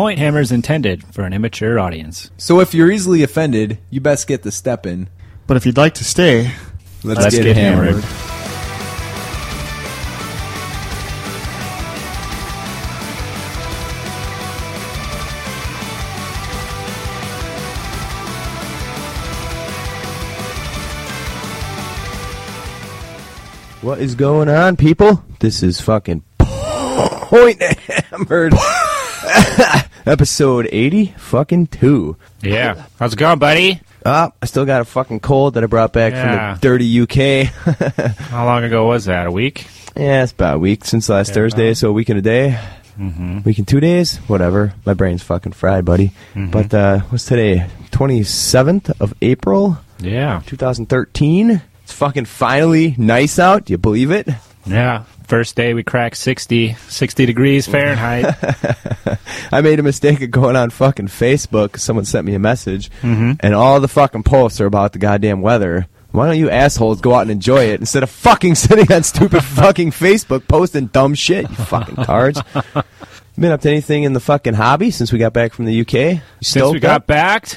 Point Hammer is intended for an immature audience. So if you're easily offended, you best get the step in. But if you'd like to stay, Let's, Let's get, get hammered. hammered. What is going on, people? This is fucking Point Hammered. Episode 80, fucking 2. Yeah. How's it going, buddy? Ah, I still got a fucking cold that I brought back Yeah. from the dirty UK. How long ago was that? A week? yeah, it's about a week since last Yeah, Thursday, about. so a week and a day. Mm-hmm. Week and two days? Whatever. My brain's fucking fried, buddy. Mhm. But, uh, what's today? 27th of April, Yeah. 2013. It's fucking finally nice out. Do you believe it? Yeah. First day we cracked 60, 60 degrees Fahrenheit. I made a mistake of going on fucking Facebook. Someone sent me a message, Mhm. and all the fucking posts are about the goddamn weather. Why don't you assholes go out and enjoy it instead of fucking sitting on stupid fucking Facebook posting dumb shit? You fucking tards. Been up to anything in the fucking hobby since we got back from the UK? You Since we got up? back,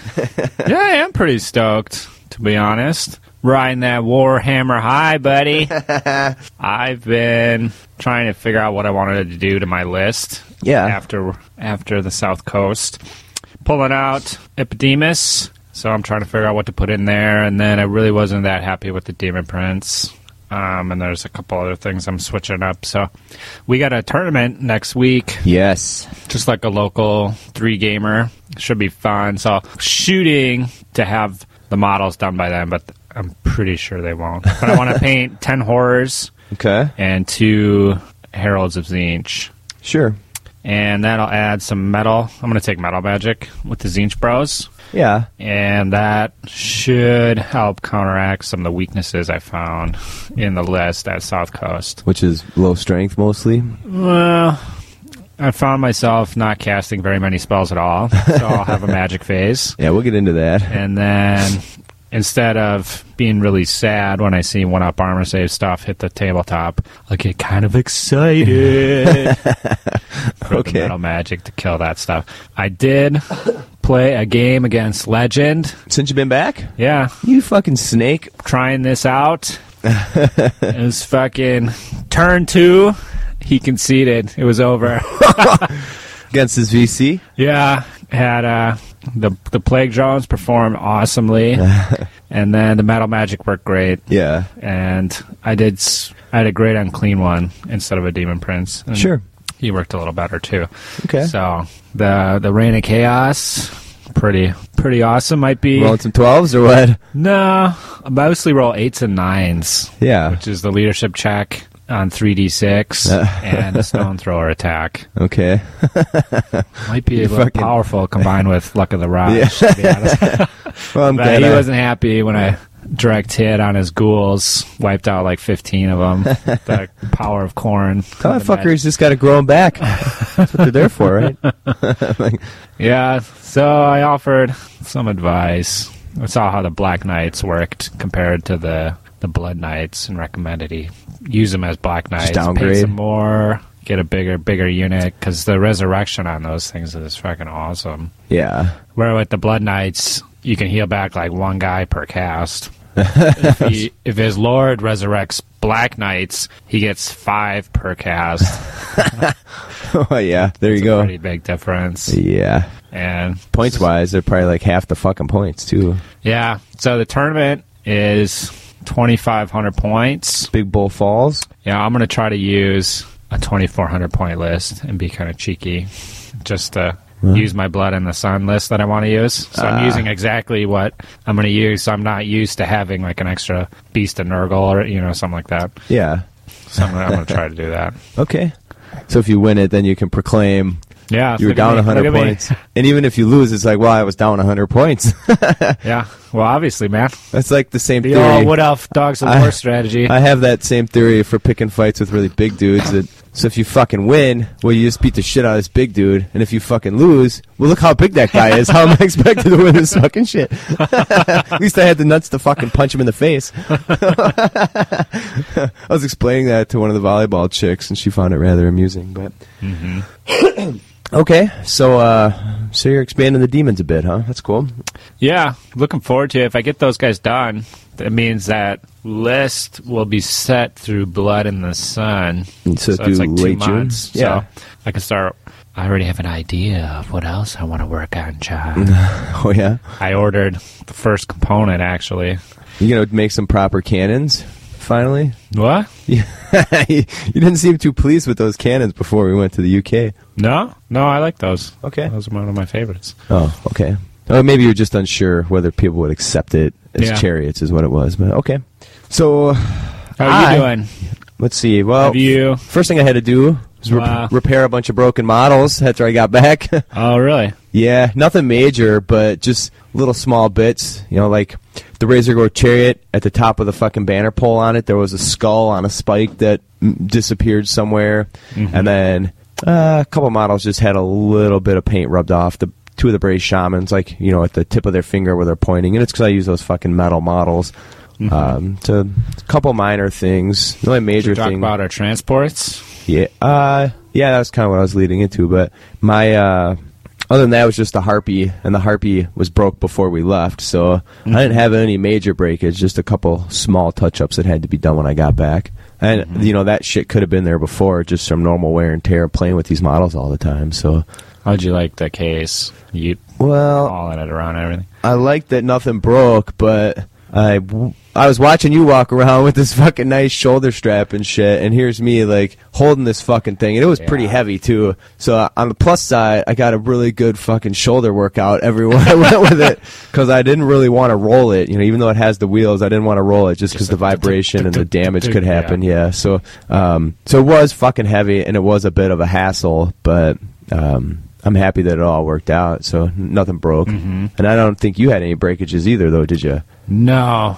yeah, I am pretty stoked, to be honest. Riding that Warhammer high, buddy. I've been trying to figure out what I wanted to do to my list. Yeah. After after the South Coast, pulling out Epidemius. So I'm trying to figure out what to put in there, and then I really wasn't that happy with the Demon Prince. Um, and there's a couple other things I'm switching up. So we got a tournament next week Yes. just like a local three gamer. Should be fun. So shooting to have the models done by them, but I'm pretty sure they won't. But I want to paint ten horrors Okay. and two heralds of Tzeentch. Sure. And that'll add some metal. I'm going to take metal magic with the Tzeentch Bros. Yeah. And that should help counteract some of the weaknesses I found in the list at South Coast. Which is low strength mostly. Well, I found myself not casting very many spells at all, so I'll have a magic phase. Yeah, we'll get into that. And then instead of being really sad when I see one up armor save stuff hit the tabletop, I'll get kind of excited for Okay. the metal magic to kill that stuff. I did play a game against Legend. Since you've been back? Yeah, You fucking snake. trying this out. it was fucking turn two. He conceded. It was over. Against his VC? Yeah, had uh, the the plague drones performed awesomely, and then the metal magic worked great. Yeah. And I did I had a great unclean one instead of a demon prince. Sure. he worked a little better too. Okay. So the the reign of chaos, pretty pretty awesome. Might be Rolling some 12s or what? no, mostly roll eights and nines, Yeah. which is the leadership check on three d six and a stone thrower attack. Okay. Might be a little fucking- powerful combined with Luck of the Raj, Yeah. to be honest. Well, I'm but he I- wasn't happy when I direct hit on his ghouls, wiped out like 15 of them. the power of corn. Tell that The fucker he's just got to grow him back. That's what they're there for, right? magic. Yeah, so I offered some advice. I saw how the Black Knights worked compared to the, the Blood Knights and recommended he use them as Black Knights. pay downgrade. some more, get a bigger, bigger unit, because the resurrection on those things is fucking awesome. Yeah. Where with the Blood Knights, you can heal back like one guy per cast. if, he, if his lord resurrects Black Knights, he gets five per cast. oh, yeah. There you a go. Pretty big difference. Yeah. And Points wise, they're probably like half the fucking points, too. yeah, so the tournament is twenty five hundred points. Big Bull Falls. Yeah, I'm gonna try to use a twenty four hundred point list and be kind of cheeky, just to. Use my blood in the sun list that I want to use. So I'm Ah. using exactly what I'm going to use. So I'm not used to having like an extra beast of Nurgle or you know something like that. Yeah. So I'm I'm gonna try to do that. Okay. So if you win it, then you can proclaim Yeah, you were down me, 100 look at me. points. And even if you lose, it's like, well, I was down 100 points. Yeah, well, obviously, man. That's like the same The theory. What Elf Dogs of War strategy. I have that same theory for picking fights with really big dudes. That, so if you fucking win, well, you just beat the shit out of this big dude. And if you fucking lose, well, look how big that guy is. How am I expected to win this fucking shit? At least I had the nuts to fucking punch him in the face. I was explaining that to one of the volleyball chicks, and she found it rather amusing. But Mm-hmm. Okay, so uh, so you're expanding the demons a bit, huh? That's cool. Yeah, looking forward to it. If I get those guys done, that means that list will be set through Blood in the Sun. And so it's do like two June? months. Yeah. So I can start. I already have an idea of what else I want to work on, John. Oh yeah, I ordered the first component actually. you gonna make some proper cannons finally? What? you you didn't seem too pleased with those cannons before we went to the UK. No, no, I like those. Okay. those are one of my favorites. Oh, okay. Oh, maybe you're just unsure whether people would accept it as Yeah. chariots, is what it was. But okay. So How are I- you doing? let's see. Well, first thing I had to do Wow. repair a bunch of broken models after I got back. Oh, really? yeah, nothing major, but just little small bits. You know, like the Razorgor Chariot at the top of the fucking banner pole on it, there was a skull on a spike that disappeared somewhere, and then uh, a couple models just had a little bit of paint rubbed off. The two of the Bray Shamans, like you know, at the tip of their finger where they're pointing, and it's because I use those fucking metal models. Um, to a couple minor things. The only major Talk thing. about our transports. Yeah, uh, yeah, that was kind of what I was leading into. But my uh, other than that, it was just the harpy, and the harpy was broke before we left, so I didn't have any major breakage. Just a couple small touch ups that had to be done when I got back. And you know that shit could have been there before, just from normal wear and tear, playing with these models all the time. So, How'd you like the case? You well, hauling it around everything. I like that nothing broke, but I I was watching you walk around with this fucking nice shoulder strap and shit, and here's me like holding this fucking thing, and it was pretty heavy too. So on the plus side, I got a really good fucking shoulder workout everywhere I went with it because I didn't really want to roll it. You know, even though it has the wheels, I didn't want to roll it just because the vibration and the damage could happen. Yeah. So um, so it was fucking heavy, and it was a bit of a hassle, but. Um, I'm happy that it all worked out, so nothing broke. Mm-hmm. And I don't think you had any breakages either, though, did you? No.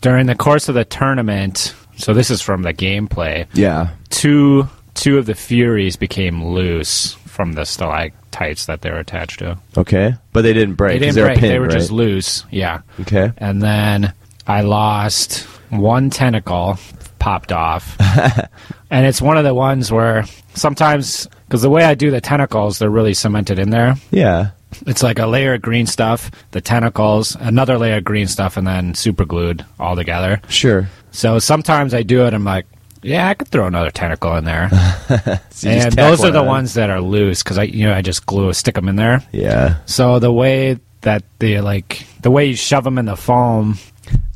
During the course of the tournament, so this is from the gameplay, Yeah. two two of the Furies became loose from the stalactites that they were attached to. Okay. But they didn't break. They didn't they're break; Pinned, they were right? just loose. Yeah. Okay. And then I lost one tentacle, popped off. and it's one of the ones where sometimes, because the way I do the tentacles, they're really cemented in there. Yeah. It's like a layer of green stuff, the tentacles, another layer of green stuff, and then super glued all together. Sure. So sometimes I do it, I'm like, yeah, I could throw another tentacle in there. So and those are the on. ones that are loose because I, you know, I just glue, stick them in there. Yeah. So the way that the like the way you shove them in the foam,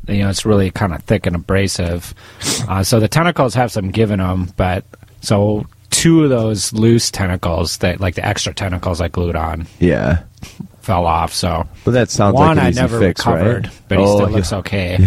you know, it's really kind of thick and abrasive. Uh, so the tentacles have some give in them, but so two of those loose tentacles that like the extra tentacles I glued on Yeah. fell off. So but that sounds one like I easy never fix, recovered, right? but he Oh, still yeah. looks okay.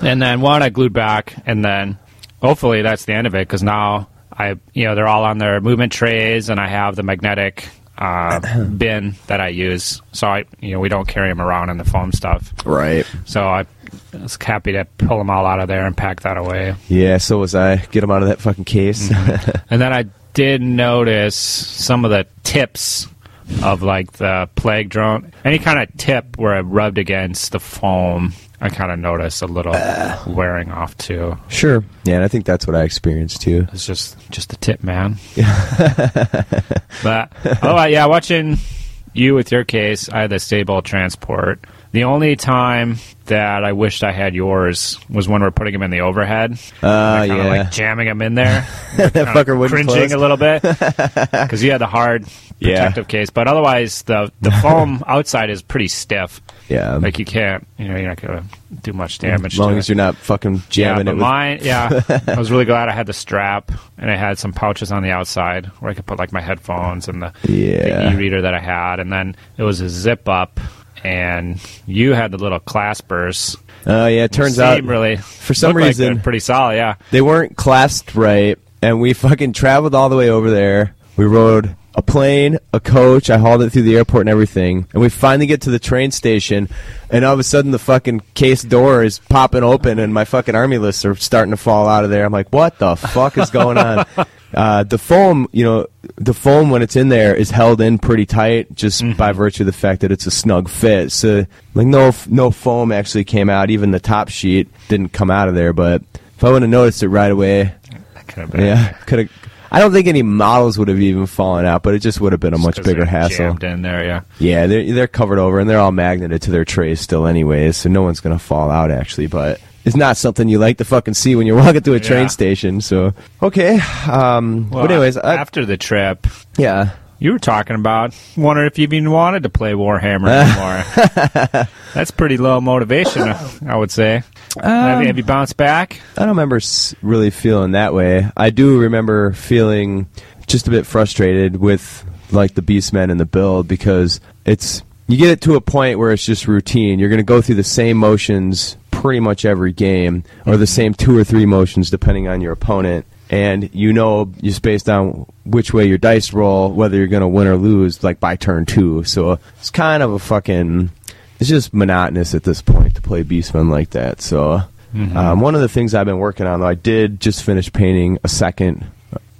and then one I glued back, and then hopefully that's the end of it because now I, you know, they're all on their movement trays, and I have the magnetic uh, bin that I use. So I, you know, we don't carry them around in the foam stuff. Right. So I was happy to pull them all out of there and pack that away. Yeah, so was I. Get them out of that fucking case. Mm-hmm. And then I did notice some of the tips of like the plague drone. Any kind of tip where it rubbed against the foam, I kind of notice a little wearing off too. sure. Yeah, and I think that's what I experienced too. It's just just a tip, man. Yeah. But oh uh, yeah, watching you with your case, I had the stable transport. The only time that I wished I had yours was when we're putting them in the overhead. Uh, kind of yeah. like jamming them in there. that fucker wouldn't cringing close. a little bit because you had the hard Yeah. protective case, but otherwise the the foam outside is pretty stiff. Yeah. Like you can't, you know, you're not gonna do much damage. as long to as it. you're not fucking yeah, jamming but it mine, yeah, I was really glad I had the strap and I had some pouches on the outside where I could put like my headphones and the, Yeah. the e-reader that I had, and then it was a zip up, and you had the little claspers. Oh, yeah, it turns out really for some looked like reason- pretty solid. Yeah, they weren't clasped right, and we fucking traveled all the way over there. We rode a plane, a coach. I hauled it through the airport and everything, and we finally get to the train station, and all of a sudden the fucking case door is popping open, and my fucking army lists are starting to fall out of there. I'm like, what the fuck is going on? Uh, the foam, you know, the foam when it's in there is held in pretty tight, just by virtue of the fact that it's a snug fit. So, like, no, no foam actually came out. Even the top sheet didn't come out of there. But if I would have noticed it right away, that could have been. yeah, could have. I don't think any models would have even fallen out, but it just would have been a much bigger hassle. In there, yeah. Yeah, they're they're covered over and they're all magneted to their trays still, anyways. So no one's gonna fall out actually, but. It's not something you like to fucking see when you're walking to a train Yeah. station. So okay, um, Well, but anyways, I, after the trip, yeah, you were talking about wondering if you even wanted to play Warhammer anymore. That's pretty low motivation, I would say. have, you, have you bounced back? I don't remember really feeling that way. I do remember feeling just a bit frustrated with like the Beastmen and the build because it's you get it to a point where it's just routine. You're going to go through the same motions pretty much every game, are the same two or three motions depending on your opponent. And you know just based on which way your dice roll whether you're going to win or lose, like by turn two. So it's kind of a fucking. It's just monotonous at this point to play Beastmen like that. So um, one of the things I've been working on, though, I did just finish painting a second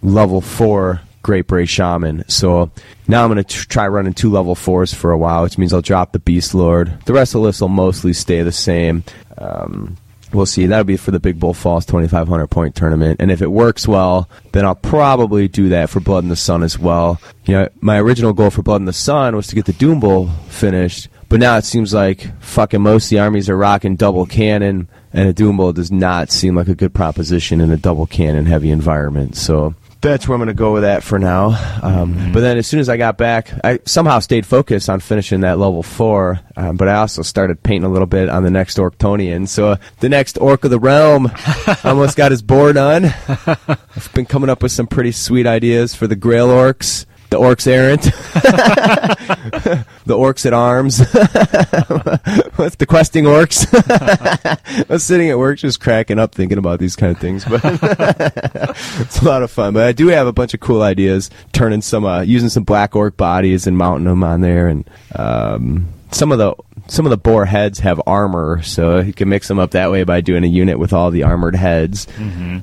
level four Great Bray Shaman. So now I'm going to tr- try running two level fours for a while, which means I'll drop the Beast Lord. The rest of the list will mostly stay the same. Um, we'll see. That'll be for the Big Bull Falls 2,500 point tournament. And if it works well, then I'll probably do that for Blood in the Sun as well. You know, my original goal for Blood in the Sun was to get the Doom Bull finished. But now it seems like fucking most of the armies are rocking double cannon, and a Doom Bull does not seem like a good proposition in a double cannon heavy environment. So that's where I'm going to go with that for now. Um, But then as soon as I got back, I somehow stayed focused on finishing that level four. Um, but I also started painting a little bit on the next Orktonian. So uh, the next Orc of the Realm almost got his board done. I've been coming up with some pretty sweet ideas for the Grail Orcs. The orcs errant, the orcs at arms, what's the questing orcs? I was sitting at work just cracking up thinking about these kind of things, but it's a lot of fun. But I do have a bunch of cool ideas, turning some, uh, using some black orc bodies and mounting them on there, and um, some of the some of the boar heads have armor, so you can mix them up that way by doing a unit with all the armored heads.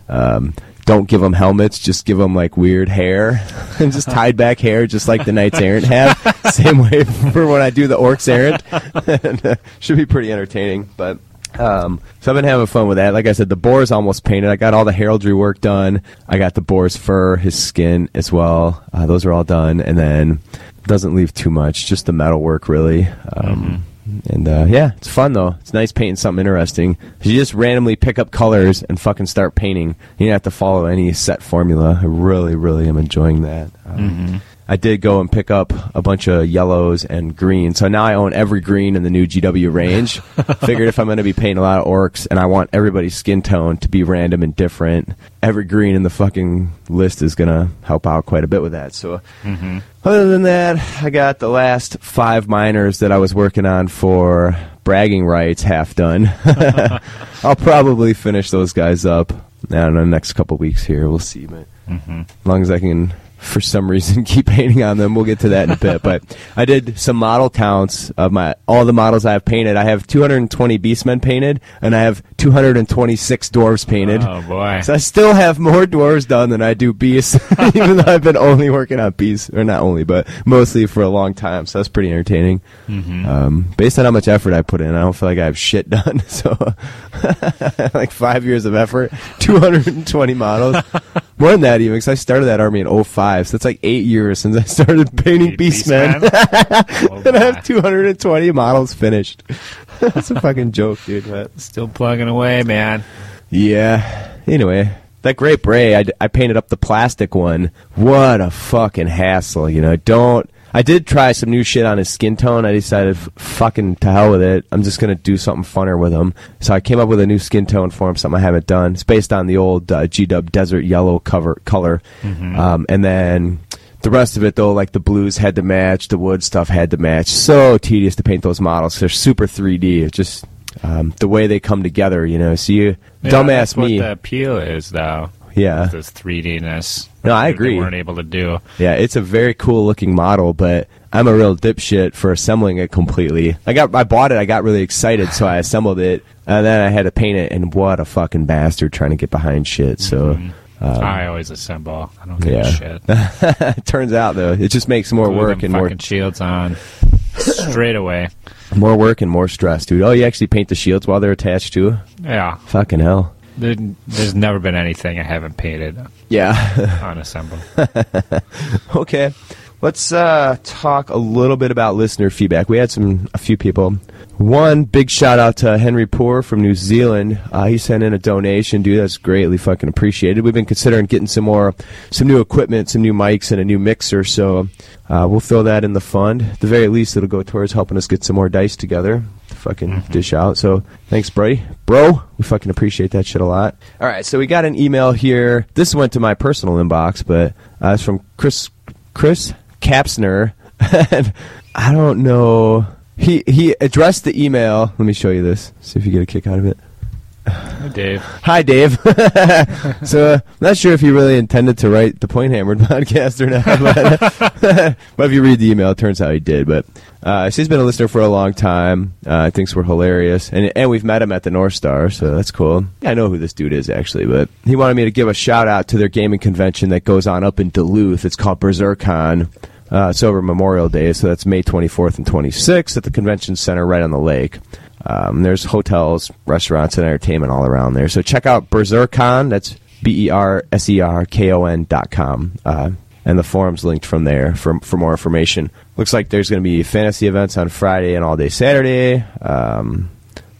Um, don't give them helmets, just give them like weird hair and just tied back hair, just like the Knights Errant have. Same way for when I do the Orcs Errant. and, uh, should be pretty entertaining, but. Um, so I've been having fun with that. Like I said, the boar is almost painted. I got all the heraldry work done. I got the boar's fur, his skin as well. Uh, those are all done, and then doesn't leave too much. Just the metal work, really. Um, And uh, yeah, it's fun though. It's nice painting something interesting. You just randomly pick up colors and fucking start painting. You don't have to follow any set formula. I really, really am enjoying that. Um, I did go and pick up a bunch of yellows and greens. So now I own every green in the new GW range. Figured if I'm going to be painting a lot of orcs and I want everybody's skin tone to be random and different, every green in the fucking list is going to help out quite a bit with that. So mm-hmm. other than that, I got the last five miners that I was working on for bragging rights half done. I'll probably finish those guys up. I don't know, next couple weeks here. We'll see. But mm-hmm. as long as I can, for some reason, keep painting on them, we'll get to that in a bit. But I did some model counts of my all the models I have painted. I have 220 beastmen painted, and I have 226 dwarves painted. Oh, boy. So I still have more dwarves done than I do beasts, even though I've been only working on beasts, or not only, but mostly for a long time. So that's pretty entertaining. Um, based on how much effort I put in, I don't feel like I have shit done. So, like five years of effort, 220 models, more than that even, because I started that army in 05. So it's like eight years since I started painting beastmen, Oh, and I have 220 models finished. that's a fucking joke, dude. But Still plugging away, man. yeah. Anyway, that great Bray, I painted up the plastic one. What a fucking hassle, you know. Don't. I did try some new shit on his skin tone. I decided, fucking to hell with it. I'm just gonna do something funner with him. So I came up with a new skin tone for him, something I haven't done. It's based on the old uh, G Dub Desert Yellow cover color, um, and then. The rest of it, though, like the blues had to match, the wood stuff had to match. So tedious to paint those models. They're super 3D. It's just um, the way they come together, you know. So you, Yeah, dumbass me, What the appeal is, though. Yeah, This 3D-ness. No, I agree. They weren't able to do. yeah. It's a very cool looking model, but I'm a real dipshit for assembling it completely. I got, I bought it, I got really excited, so I assembled it, and then I had to paint it. And what a fucking bastard trying to get behind shit. So. I always assemble. I don't give Um, yeah. a shit. it turns out though, it just makes more Glue work and more shields on straight away. more work and more stress, dude. Oh, you actually paint the shields while they're attached too? Yeah. Fucking hell. There, there's never been anything I haven't painted Yeah. on assemble. okay. Let's uh, talk a little bit about listener feedback. We had some a few people. One big shout out to Henry Poor from New Zealand. Uh, he sent in a donation, dude. That's greatly fucking appreciated. We've been considering getting some more, some new equipment, some new mics, and a new mixer. So uh, we'll throw that in the fund. At the very least, it'll go towards helping us get some more dice together to fucking dish out. So thanks, Brady. Bro, we fucking appreciate that shit a lot. All right, so we got an email here. This went to my personal inbox, but uh, it's from Chris Chris Kapsner. I don't know. He he addressed the email. Let me show you this. See if you get a kick out of it. Hey, Dave. Hi, Dave. so, uh, not sure if he really intended to write the Point Hammered podcast or not, but, but if you read the email, it turns out he did. But uh, so he's been a listener for a long time. Uh, thinks we're hilarious, and and we've met him at the North Star, so that's cool. Yeah, I know who this dude is actually, but he wanted me to give a shout out to their gaming convention that goes on up in Duluth. It's called BerserkCon. Uh, it's over Memorial Day, so that's May 24th and 26th at the convention center right on the lake. Um, there's hotels, restaurants, and entertainment all around there. So check out BerserkCon. That's B E R S E R K O N dot com. Uh, and the forum's linked from there for, for more information. Looks like there's going to be fantasy events on Friday and all day Saturday. Um,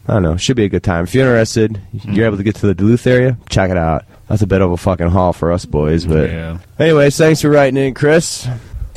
I don't know. Should be a good time. If you're interested, you're able to get to the Duluth area, check it out. That's a bit of a fucking haul for us boys, but Yeah. Anyways, thanks for writing in, Chris.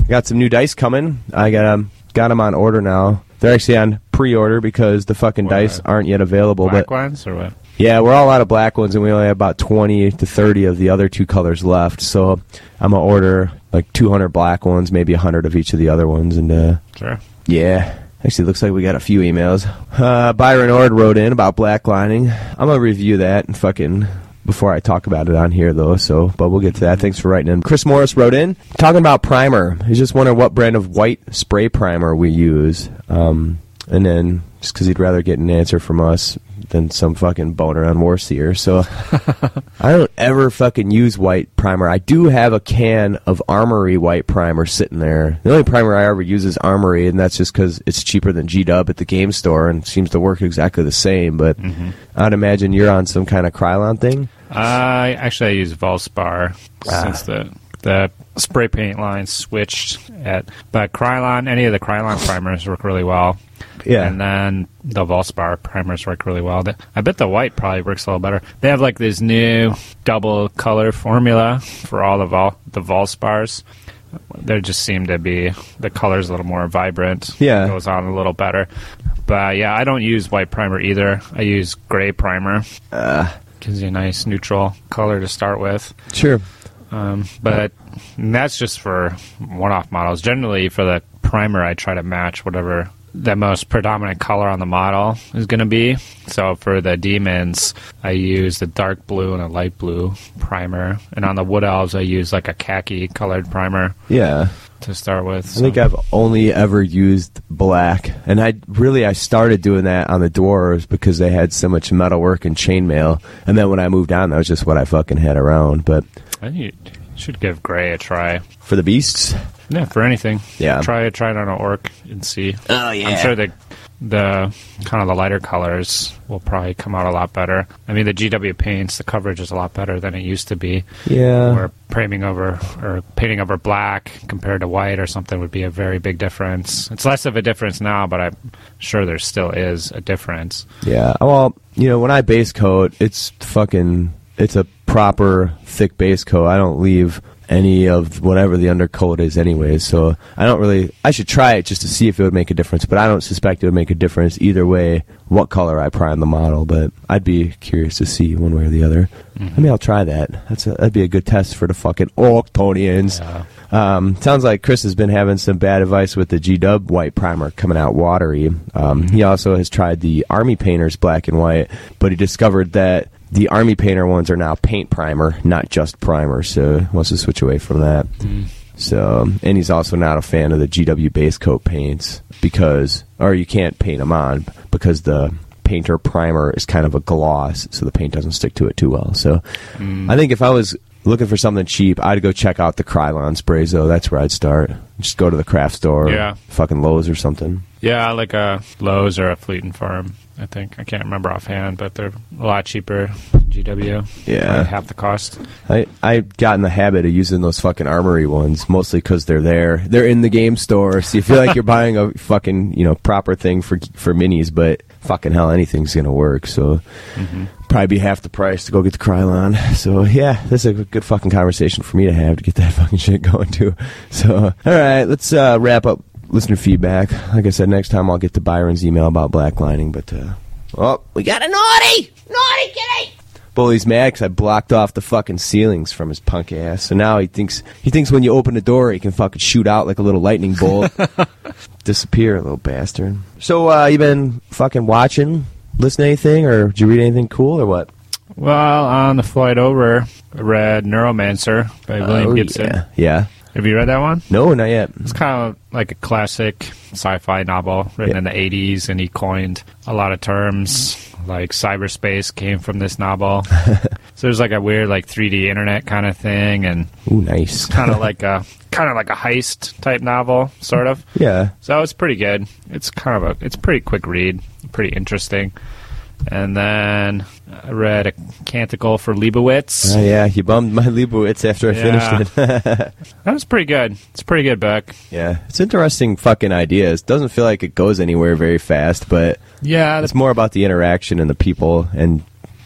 Got some new dice coming. I got um got them on order now. They're actually on pre-order because the fucking What, dice uh, aren't yet available. Black but ones or what? yeah, we're all out of black ones, and we only have about twenty to thirty of the other two colors left. So I'm gonna order like 200 black ones, maybe 100 of each of the other ones, and uh, Sure. yeah. Actually, looks like we got a few emails. Uh, Byron Ord wrote in about black lining. I'm gonna review that and fucking before I talk about it on here, though. So, but we'll get to that. Thanks for writing in. Chris Morris wrote in talking about primer. He's just wondering what brand of white spray primer we use. Um, and then just because he'd rather get an answer from us than some fucking boner on Warseer. So I don't ever fucking use white primer. I do have a can of Armory white primer sitting there. The only primer I ever use is Armory, and that's just because it's cheaper than G Dub at the game store and seems to work exactly the same. But I'd imagine you're on some kind of Krylon thing. I actually I use Valspar Ah. since the the spray paint line switched at but Krylon any of the Krylon primers work really well. Yeah. And then the Valspar primers work really well. I bet the white probably works a little better. They have like this new double color formula for all the Vol the Valspars. There just seem to be the colors a little more vibrant. Yeah. It goes on a little better. But yeah, I don't use white primer either. I use gray primer. Gives you a nice neutral color to start with. Sure. Um, but that's just for one-off models. Generally, for the primer, I try to match whatever the most predominant color on the model is going to be. So for the demons, I use the dark blue and a light blue primer, and on the wood elves, I use like a khaki colored primer Yeah. To start with. I think I've only ever used black, and I really I started doing that on the dwarves because they had so much metalwork and chainmail, and then when I moved on, that was just what I fucking had around. But I think you should give gray a try. for the beasts, Yeah, for anything. Yeah. Try it. Try it on an orc and see. Oh, yeah. I'm sure the the kind of the lighter colors will probably come out a lot better. I mean, the GW paints, the coverage is a lot better than it used to be. yeah, Where painting over or painting over black compared to white or something would be a very big difference. It's less of a difference now, but I'm sure there still is a difference. yeah. Well, you know, when I base coat, it's fucking, it's a proper thick base coat. I don't leave any of whatever the undercoat is, anyways. So I don't really. I should try it just to see if it would make a difference, but I don't suspect it would make a difference either way. What color I prime the model, but I'd be curious to see one way or the other. Maybe I'll try that. That's a, that'd be a good test for the fucking Orktonians. Yeah. Um, sounds like Chris has been having some bad advice with the G Dub white primer coming out watery. Um, he also has tried the Army Painters black and white, but he discovered that the Army Painter ones are now paint primer, not just primer. So he wants to switch away from that. Mm. So, and he's also not a fan of the GW base coat paints because, or you can't paint them on because the painter primer is kind of a gloss, so the paint doesn't stick to it too well. So, mm. I think if I was looking for something cheap, I'd go check out the Krylon sprays though. That's where I'd start. Just go to the craft store, Yeah. fucking Lowe's or something. Yeah, like a Lowe's or a Fleet and Farm. I think I can't remember offhand, but they're a lot cheaper. GW, Yeah. Half the cost. I I got in the habit of using those fucking armory ones mostly because they're there. They're in the game store, so you feel like you're buying a fucking you know proper thing for for minis, but fucking hell, anything's gonna work. So probably be half the price to go get the Krylon. So yeah, this is a good fucking conversation for me to have to get that fucking shit going too. So all right, let's uh, wrap up listener feedback. Like I said, next time I'll get to Byron's email about blacklining. but uh, oh, we got a naughty, naughty kitty. Bully's mad 'cause I blocked off the fucking ceilings from his punk ass. So now he thinks he thinks when you open the door, he can fucking shoot out like a little lightning bolt, disappear, little bastard. So uh, you been fucking watching, listen to anything, or did you read anything cool or what? Well, on the flight over, I read Neuromancer by William Oh, Gibson. Yeah. yeah. Have you read that one? No, not yet. It's kind of like a classic sci-fi novel written Yeah. in the 80s, and he coined a lot of terms like cyberspace came from this novel. so there's like a weird like 3D internet kind of thing, and Ooh, nice. kind of like a kind of like a heist type novel, sort of. Yeah. So it's pretty good. It's kind of a it's pretty quick read, pretty interesting. And then I read a Canticle for Leibowitz. Oh, yeah, you bummed my Leibowitz after I Yeah. finished it. That was pretty good. It's a pretty good book. yeah, it's interesting fucking ideas. Doesn't feel like it goes anywhere very fast, but Yeah, it's more about the interaction and the people and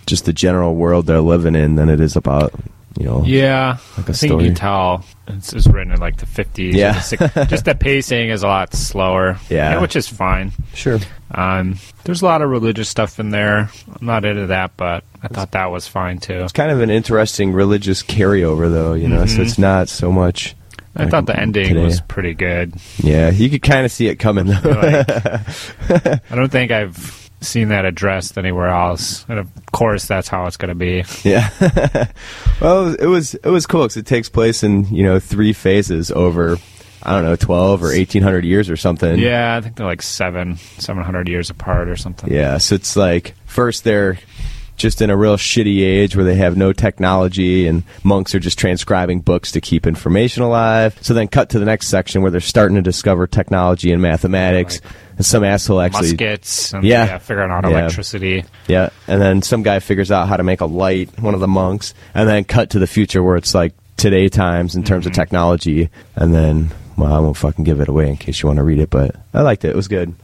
just the general world they're living in than it is about you know Yeah, Like a I think story. you can tell it's, it's written in like the 50s. Yeah. the six- just the pacing is a lot slower. Yeah. which is fine. sure Um, there's a lot of religious stuff in there. I'm not into that, but I thought that was fine too. it's kind of an interesting religious carryover though you know so it's not so much I like thought the ending today. was pretty good. yeah you could kind of see it coming though Like, I don't think I've seen that addressed anywhere else, and of course that's how it's going to be. yeah well it was it was cool because it takes place in you know three phases over i don't know 12 or 1800 years or something Yeah, I think they're like seven, seven hundred years apart or something. Yeah, so it's like first they're just in a real shitty age where they have no technology and monks are just transcribing books to keep information alive. So then cut to the next section where they're starting to discover technology and mathematics. and some asshole actually Muskets, and Yeah. yeah, figuring out Yeah. electricity. Yeah, and then some guy figures out how to make a light, one of the monks, and then cut to the future where it's like today times in terms of mm-hmm. technology, and then well, I won't fucking give it away in case you want to read it, but I liked it. It was good.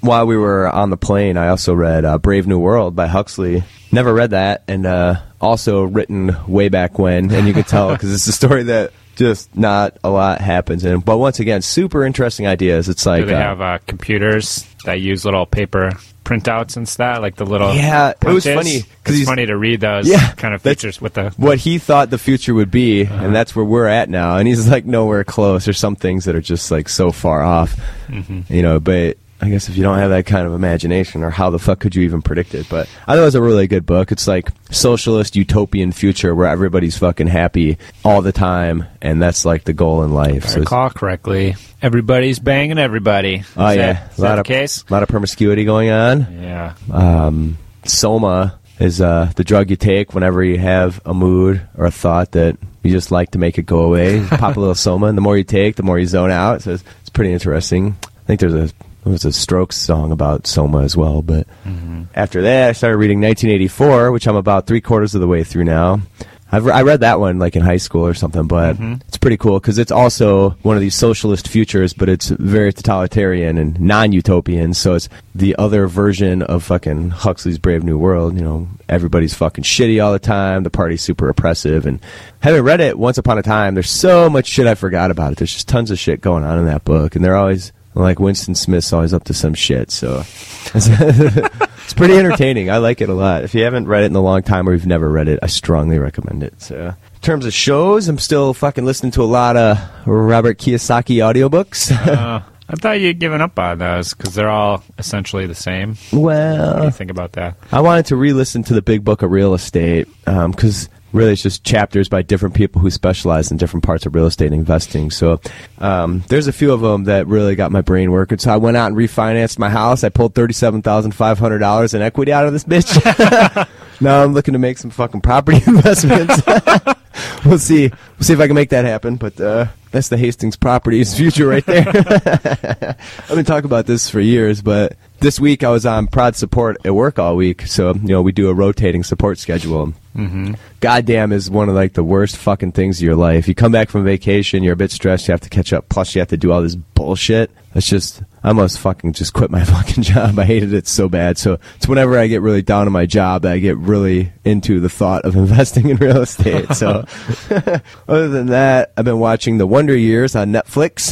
While we were on the plane, I also read uh, Brave New World by Huxley. Never read that, and uh, also written way back when, and you can tell because it's a story that just not a lot happens in. But once again, super interesting ideas. It's like Do they uh, have uh, computers that use little paper printouts and stuff, like the little Yeah, it was punches? funny, 'cause It's funny to read those Yeah, kind of features with the. what he thought the future would be, Uh-huh. and that's where we're at now. And he's like nowhere close. There's some things that are just like so far off, Mm-hmm. you know. But I guess if you don't have that kind of imagination, or how the fuck could you even predict it? But I thought it was a really good book. It's like socialist utopian future where everybody's fucking happy all the time, and that's like the goal in life. If I So it's- recall correctly, everybody's banging everybody. Is oh that- yeah, is a that lot the of case? a lot of promiscuity going on. Yeah, um, soma is uh, the drug you take whenever you have a mood or a thought that you just like to make it go away. Pop a little soma, and the more you take, the more you zone out. So it's, it's pretty interesting. I think there's a there was a Strokes song about soma as well. But mm-hmm. after that, I started reading 1984, which I'm about three quarters of the way through now. I've re- I read that one like in high school or something, but mm-hmm. it's pretty cool because it's also one of these socialist futures, but it's very totalitarian and non-utopian. So it's the other version of fucking Huxley's Brave New World. You know, everybody's fucking shitty all the time. The party's super oppressive, and having read it once upon a time, there's so much shit I forgot about it. There's just tons of shit going on in that book, and they're always like Winston Smith's always up to some shit. So. It's pretty entertaining. I like it a lot. If you haven't read it in a long time or you've never read it, I strongly recommend it. So, in terms of shows, I'm still fucking listening to a lot of Robert Kiyosaki audiobooks. uh, I thought you'd given up on those because they're all essentially the same. What do well, you think about that? I wanted to re-listen to the Big Book of Real Estate because really it's just chapters by different people who specialize in different parts of real estate investing. So um, there's a few of them that really got my brain working. So I went out and refinanced my house. I pulled thirty-seven thousand five hundred dollars in equity out of this bitch. now I'm looking to make some fucking property investments. we'll see. We'll see if I can make that happen. But uh, that's the Hastings Properties future right there. I've been talking about this for years, but this week I was on prod support at work all week. So you know we do a rotating support schedule. Mm-hmm. Goddamn is one of like the worst fucking things of your life. You come back from vacation, you're a bit stressed, you have to catch up. Plus, you have to do all this bullshit. It's just I almost fucking just quit my fucking job. I hated it so bad. So it's whenever I get really down on my job that I get really into the thought of investing in real estate. So other than that, I've been watching The Wonder Years on Netflix.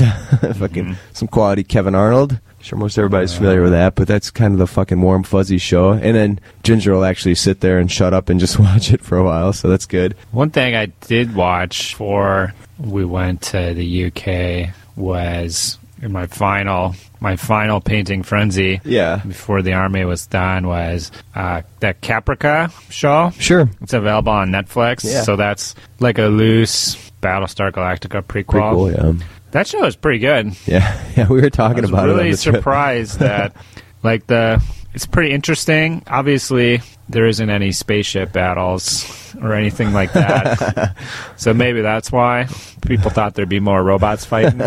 fucking mm-hmm. some quality Kevin Arnold. Sure, most everybody's familiar with that, but that's kind of the fucking warm fuzzy show. And then Ginger will actually sit there and shut up and just watch it for a while, so that's good. One thing I did watch before we went to the UK was in my final my final painting frenzy. Yeah. Before the army was done was uh, that Caprica show. Sure. It's available on Netflix. Yeah. So that's like a loose Battlestar Galactica prequel. Cool, yeah. That show is pretty good. Yeah, yeah, we were talking about it. on really surprised that like the it's pretty interesting. Obviously, there isn't any spaceship battles or anything like that. so maybe that's why people thought there'd be more robots fighting.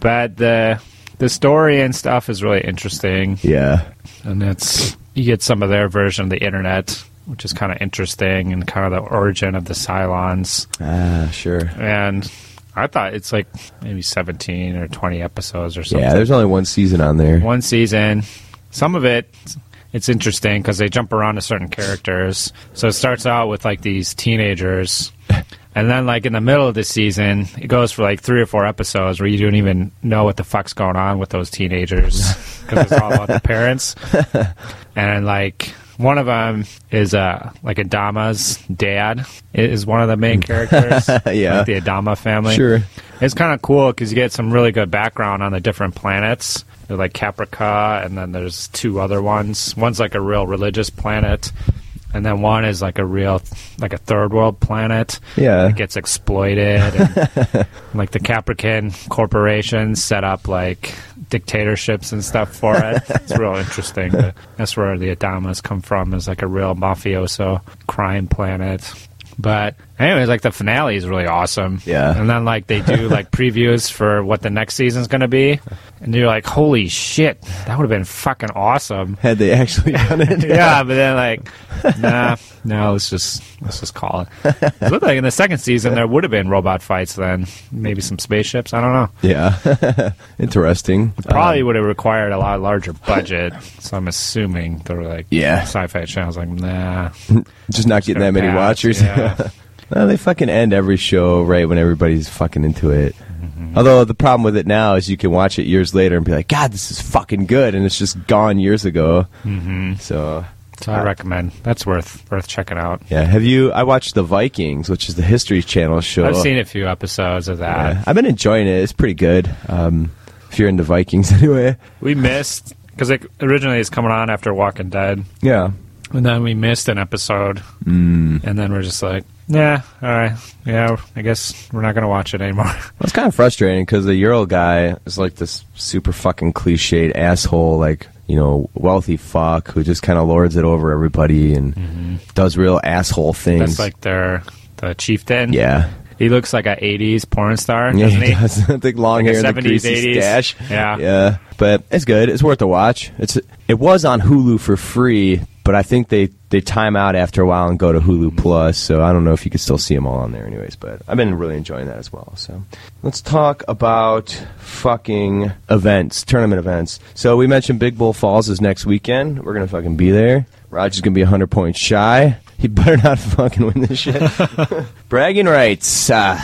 But the the story and stuff is really interesting, Yeah. and it's you get some of their version of the internet, which is kind of interesting, and kind of the origin of the Cylons. Ah, sure. And I thought it's like maybe seventeen or twenty episodes or something Yeah, there's only one season on there. one season. Some of it, it's interesting because they jump around to certain characters. So it starts out with like these teenagers, and then like in the middle of the season, it goes for like three or four episodes where you don't even know what the fuck's going on with those teenagers because it's all about the parents. And like one of them is uh like Adama's dad is one of the main characters. Yeah. like the Adama family. Sure. It's kind of cool because you get some really good background on the different planets. They're like Caprica, and then there's two other ones. One's like a real religious planet, and then one is like a real, like a third world planet. Yeah. It gets exploited. And, like the Caprican corporations set up like dictatorships and stuff for it. It's real interesting. But that's where the Adamas come from, is like a real mafioso crime planet. But anyways, like the finale is really awesome. Yeah. And then like they do like previews for what the next season's gonna be. And you're like, Holy shit, that would have been fucking awesome. Had they actually done it? yeah, but then like nah, no, let's just let's just call it. It looked like in the second season there would have been robot fights then. Maybe some spaceships, I don't know. Yeah. Interesting. Probably Um, would have required a lot larger budget. So I'm assuming they were like Yeah. sci-fi channels like nah. just not getting that many watchers. yeah. Well, they fucking end every show right when everybody's fucking into it. Mm-hmm. Although the problem with it now is you can watch it years later and be like, God, this is fucking good, and it's just gone years ago. Mm-hmm. So So I recommend that's worth worth checking out. yeah, have you? I watched the Vikings, which is the History Channel show. I've seen a few episodes of that. Yeah, I've been enjoying it. It's pretty good. Um, if you're into Vikings, anyway. We missed because it originally is coming on after Walking Dead, Yeah. and then we missed an episode, Mm. and then we're just like, yeah, all right, yeah, I guess we're not gonna watch it anymore. It's kind of frustrating because the Ural guy is like this super fucking cliched asshole, like you know, wealthy fuck who just kind of lords it over everybody and does real asshole things. Mm-hmm. That's like their the chieftain. yeah, he looks like an '80s porn star, yeah, doesn't he he? does. the long Like hair, the 70s, greasy 80s. stash. Yeah. yeah, but it's good. It's worth a watch. It's it was on Hulu for free, but I think they they time out after a while and go to Hulu Plus. So I don't know if you can still see them all on there, anyways. But I've been really enjoying that as well. So let's talk about fucking events, tournament events. So we mentioned Big Bull Falls is next weekend. We're gonna fucking be there. Roger's gonna be hundred points shy. He better not fucking win this shit. Bragging rights. Uh,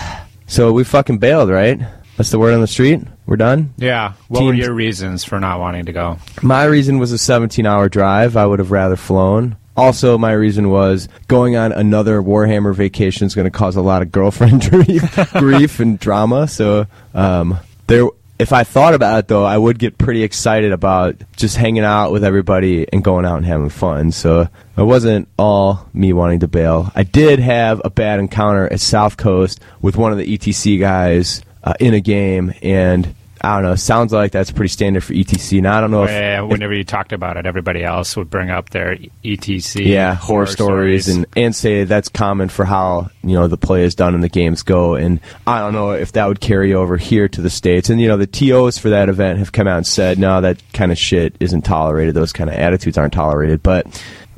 so we fucking bailed, right? That's the word on the street. We're done. Yeah. What were your reasons for not wanting to go? My reason was a 17 hour drive. I would have rather flown. Also, my reason was going on another Warhammer vacation is going to cause a lot of girlfriend grief, grief and drama. So, um, there. If I thought about it though, I would get pretty excited about just hanging out with everybody and going out and having fun. So it wasn't all me wanting to bail. I did have a bad encounter at South Coast with one of the ETC guys uh, in a game, and I don't know. Sounds like that's pretty standard for ETC. Now I don't know if, Yeah, if- whenever you talked about it, everybody else would bring up their ETC. yeah horror, stories, and and say that's common for how you know the play is done and the games go. And I don't know if that would carry over here to the states. And you know the TOs for that event have come out and said no, that kind of shit isn't tolerated. Those kind of attitudes aren't tolerated. But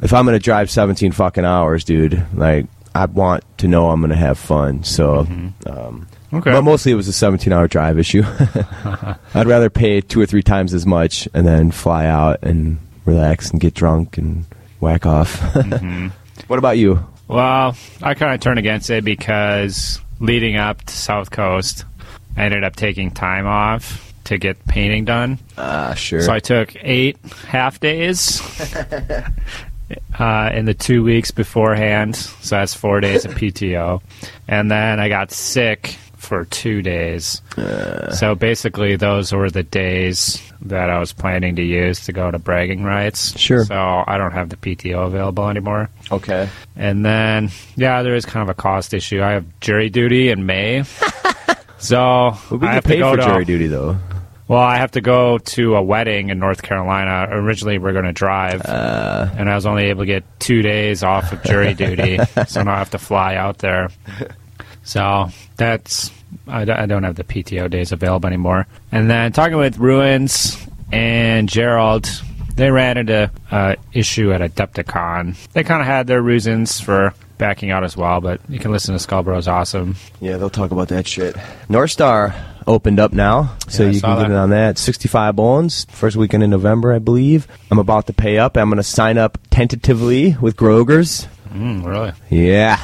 if I'm gonna drive 17 fucking hours, dude, like I want to know I'm gonna have fun. So. Um, Okay. But mostly it was a 17 hour drive issue. I'd rather pay two or three times as much and then fly out and relax and get drunk and whack off. What about you? Well, I kind of turned against it because leading up to South Coast, I ended up taking time off to get painting done. Ah, sure. So I took eight half days uh, in the two weeks beforehand. So that's four days of PTO. And then I got sick for two days. Uh. so basically, those were the days that I was planning to use to go to bragging rights. Sure. So I don't have the PTO available anymore. okay. And then, yeah, there is kind of a cost issue. I have jury duty in May. So Well, we I have pay to go for to jury duty though. well, I have to go to a wedding in North Carolina. Originally, we are going to drive, uh. and I was only able to get two days off of jury duty, so now I have to fly out there. So that's I, don't- I don't have the PTO days available anymore. And then talking with Ruins and Gerald, they ran into uh, issue at Adepticon. They kind of had their reasons for backing out as well, but you can listen to Skullbro's awesome. Yeah, they'll talk about that shit. North Star opened up now, so Yeah, you can get that. in on that. 65 bones, first weekend in November, I believe. I'm about to pay up. I'm going to sign up tentatively with Grogers. Mm, really? Yeah.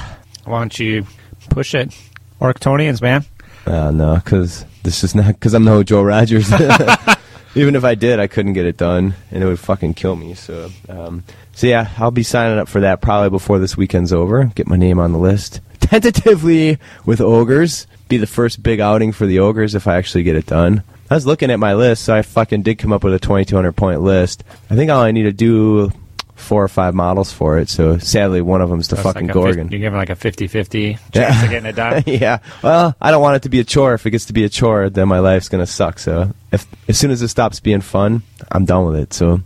Why don't you push it, Orctonians, man? Uh, no, because this is not because I'm no Joe Rogers. Even if I did, I couldn't get it done, and it would fucking kill me. So, um, so yeah, I'll be signing up for that probably before this weekend's over. Get my name on the list tentatively with ogres. Be the first big outing for the ogres if I actually get it done. I was looking at my list, so I fucking did come up with a 2,200 point list. I think all I need to do four or five models for it. So sadly, one of them's the That's fucking like Gorgon. fif- you're giving like a 50-50 chance Yeah. of getting it done. yeah. Well, I don't want it to be a chore. If it gets to be a chore, then my life's gonna suck. So if as soon as it stops being fun, I'm done with it. So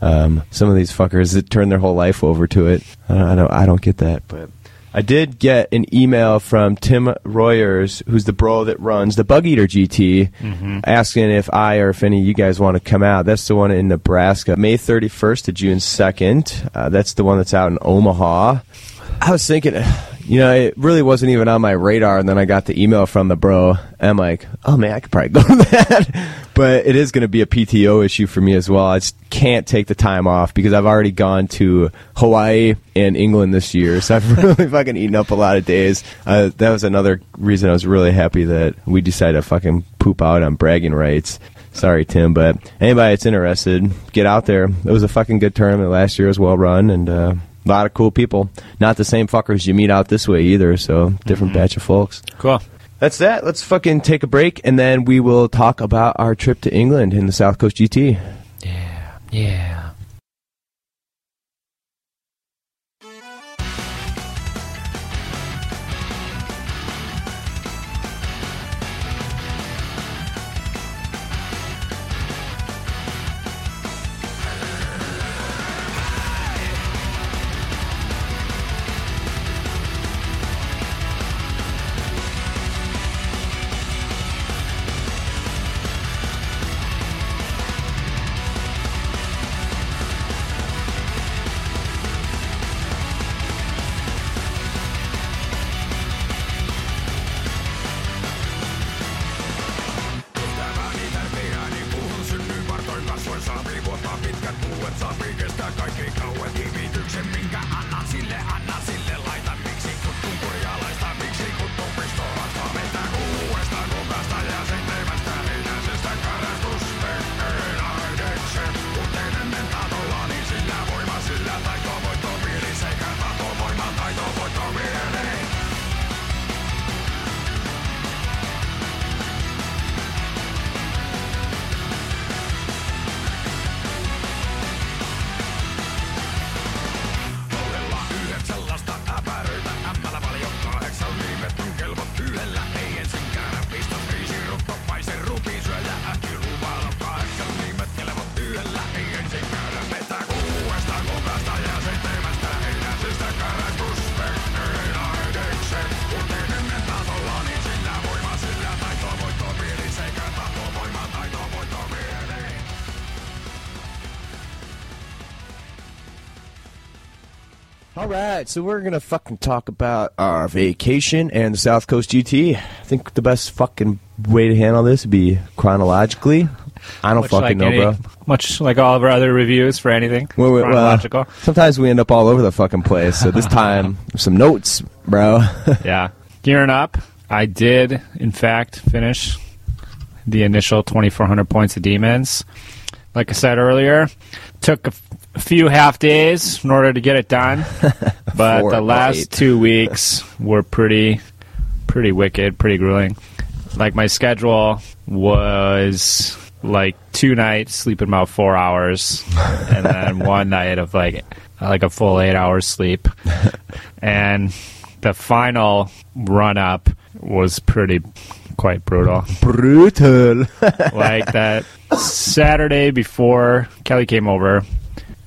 um, some of these fuckers that turn their whole life over to it, I don't, I don't, I don't get that. But I did get an email from Tim Royers, who's the bro that runs the Bug Eater GT, asking if I or if any of you guys want to come out. That's the one in Nebraska, May 31st to June 2nd. Uh, that's the one that's out in Omaha. I was thinking, you know, it really wasn't even on my radar, and then I got the email from the bro. And I'm like, oh man, I could probably go to that. but it is going to be a PTO issue for me as well. I just can't take the time off because I've already gone to Hawaii and England this year, so I've really fucking eaten up a lot of days. Uh, that was another reason I was really happy that we decided to fucking poop out on bragging rights. Sorry, Tim, but anybody that's interested, get out there. It was a fucking good tournament last year. It was well run and uh, a lot of cool people. Not the same fuckers you meet out this way either. So different mm-hmm. batch of folks. Cool. That's that. Let's fucking take a break and then we will talk about our trip to England in the South Coast GT. Yeah. Yeah. So we're gonna fucking talk about our vacation and the South Coast GT. I think the best fucking way to handle this would be chronologically. I don't Much fucking like know, any- bro. Much like all of our other reviews for anything Well, well, chronological. sometimes we end up all over the fucking place. So this time, some notes, bro. yeah, gearing up. I did, in fact, finish the initial 2,400 points of demons. Like I said earlier, took a, a few half days in order to get it done, but Four the last two weeks were pretty, pretty wicked, pretty grueling. Like my schedule was like two nights sleeping about four hours, and then one night of like like a full eight hours sleep, and the final run up was pretty quite brutal. Brutal. like that Saturday before Kelly came over,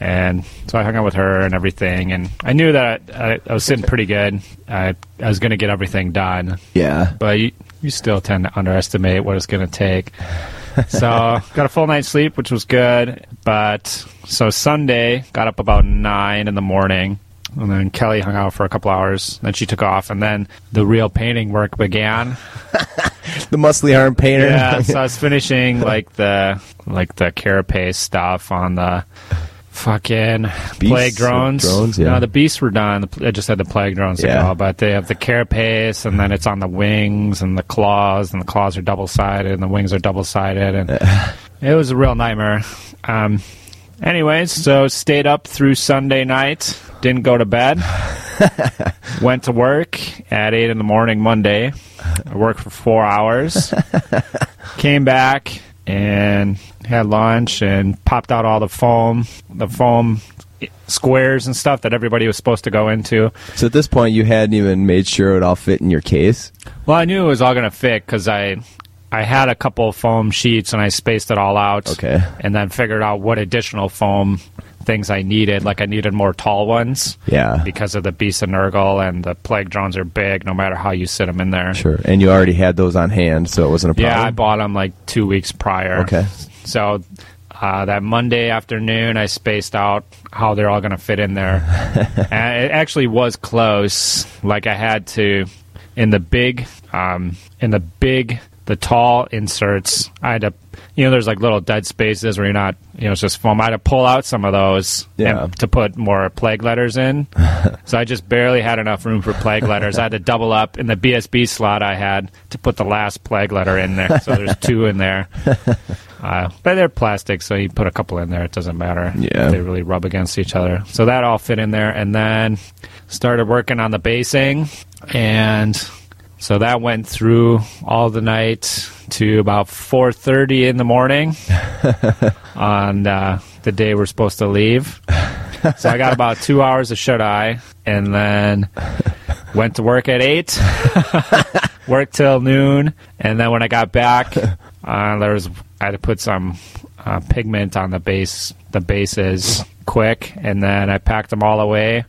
and so I hung out with her and everything, and I knew that I, I was sitting pretty good. I, I was going to get everything done, yeah. but you, you still tend to underestimate what it's going to take. so got a full night's sleep, which was good. But so Sunday, got up about nine in the morning. And then Kelly hung out for a couple hours. Then she took off, and then the real painting work began. The muscly arm painter. Yeah, so I was finishing like the like the carapace stuff on the fucking plague drones. drones, yeah. No, the beasts were done. The- I just had the plague drones Yeah. go, but they have the carapace, and then it's on the wings and the claws, and the claws are double sided, and the wings are double sided, and it was a real nightmare. Um, anyways, so stayed up through Sunday night. Didn't go to bed. Went to work at eight in the morning Monday. I worked for four hours. Came back and had lunch and popped out all the foam, the foam squares and stuff that everybody was supposed to go into. So at this point, you hadn't even made sure it all fit in your case. Well, I knew it was all going to fit because I, I had a couple of foam sheets and I spaced it all out. Okay. And then figured out what additional foam things I needed. Like I needed more tall ones. Yeah. Because of the beast of Nurgle and the plague drones are big no matter how you sit them in there. Sure. And you already had those on hand, so it wasn't a problem. Yeah, I bought them like two weeks prior. Okay. So uh, that Monday afternoon, I spaced out how they're all going to fit in there. and it actually was close. Like I had to in the big, um, in the big, the tall inserts. I had to, you know, there's like little dead spaces where you're not, you know, it's just foam. I had to pull out some of those Yeah. and to put more plague bearers in. so I just barely had enough room for plague bearers. I had to double up in the BSB slot I had to put the last plague bearer in there. So there's two in there. Uh, but they're plastic, so you put a couple in there. It doesn't matter. Yeah. They really rub against each other. So that all fit in there. And then started working on the basing. And so that went through all the night to about 4.30 in the morning on uh, the day we're supposed to leave. So I got about two hours of shut-eye. And then went to work at 8. worked till noon, and then when I got back, uh, there was I had to put some uh, pigment on the base, the bases quick, and then I packed them all away.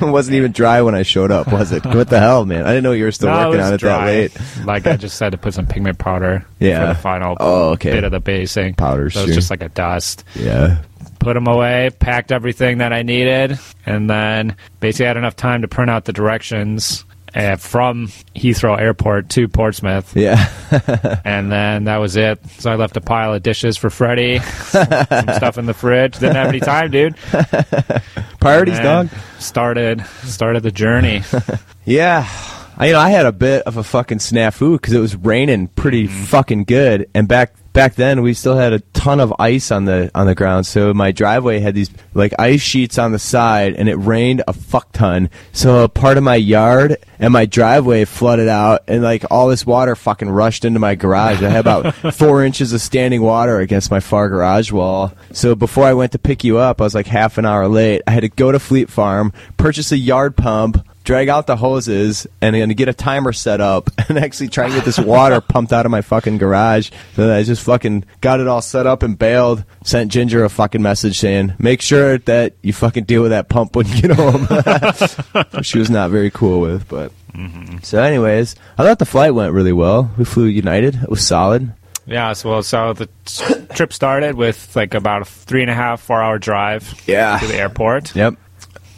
It wasn't even dry when I showed up, was it? what the hell, man? I didn't know you were still No, working was on it dry. that late. Like I just had to put some pigment powder Yeah. for the final Oh, okay. bit of the basing. Powder, so it sure. was just like a dust. Yeah. Put them away, packed everything that I needed, and then basically had enough time to print out the directions. Uh, from Heathrow Airport to Portsmouth, Yeah. and then that was it. So I left a pile of dishes for Freddie, some stuff in the fridge. Didn't have any time, dude. Priorities, dog. Started started the journey. Yeah. I, you know, I had a bit of a fucking snafu because it was raining pretty Mm-hmm. fucking good, and back back then we still had a ton of ice on the on the ground. So my driveway had these like ice sheets on the side, and it rained a fuck ton. So a part of my yard and my driveway flooded out, and like all this water fucking rushed into my garage. I had about four inches of standing water against my far garage wall. So before I went to pick you up, I was like half an hour late. I had to go to Fleet Farm, purchase a yard pump drag out the hoses and then get a timer set up and actually try and get this water pumped out of my fucking garage. So I just fucking got it all set up and bailed. Sent Ginger a fucking message saying, "Make sure that you fucking deal with that pump when you get home." She was not very cool with, but. Mm-hmm. So, anyways, I thought the flight went really well. We flew United. It was solid. yeah, so well, so the trip started with like about a three and a half, four hour drive Yeah. to the airport. Yep.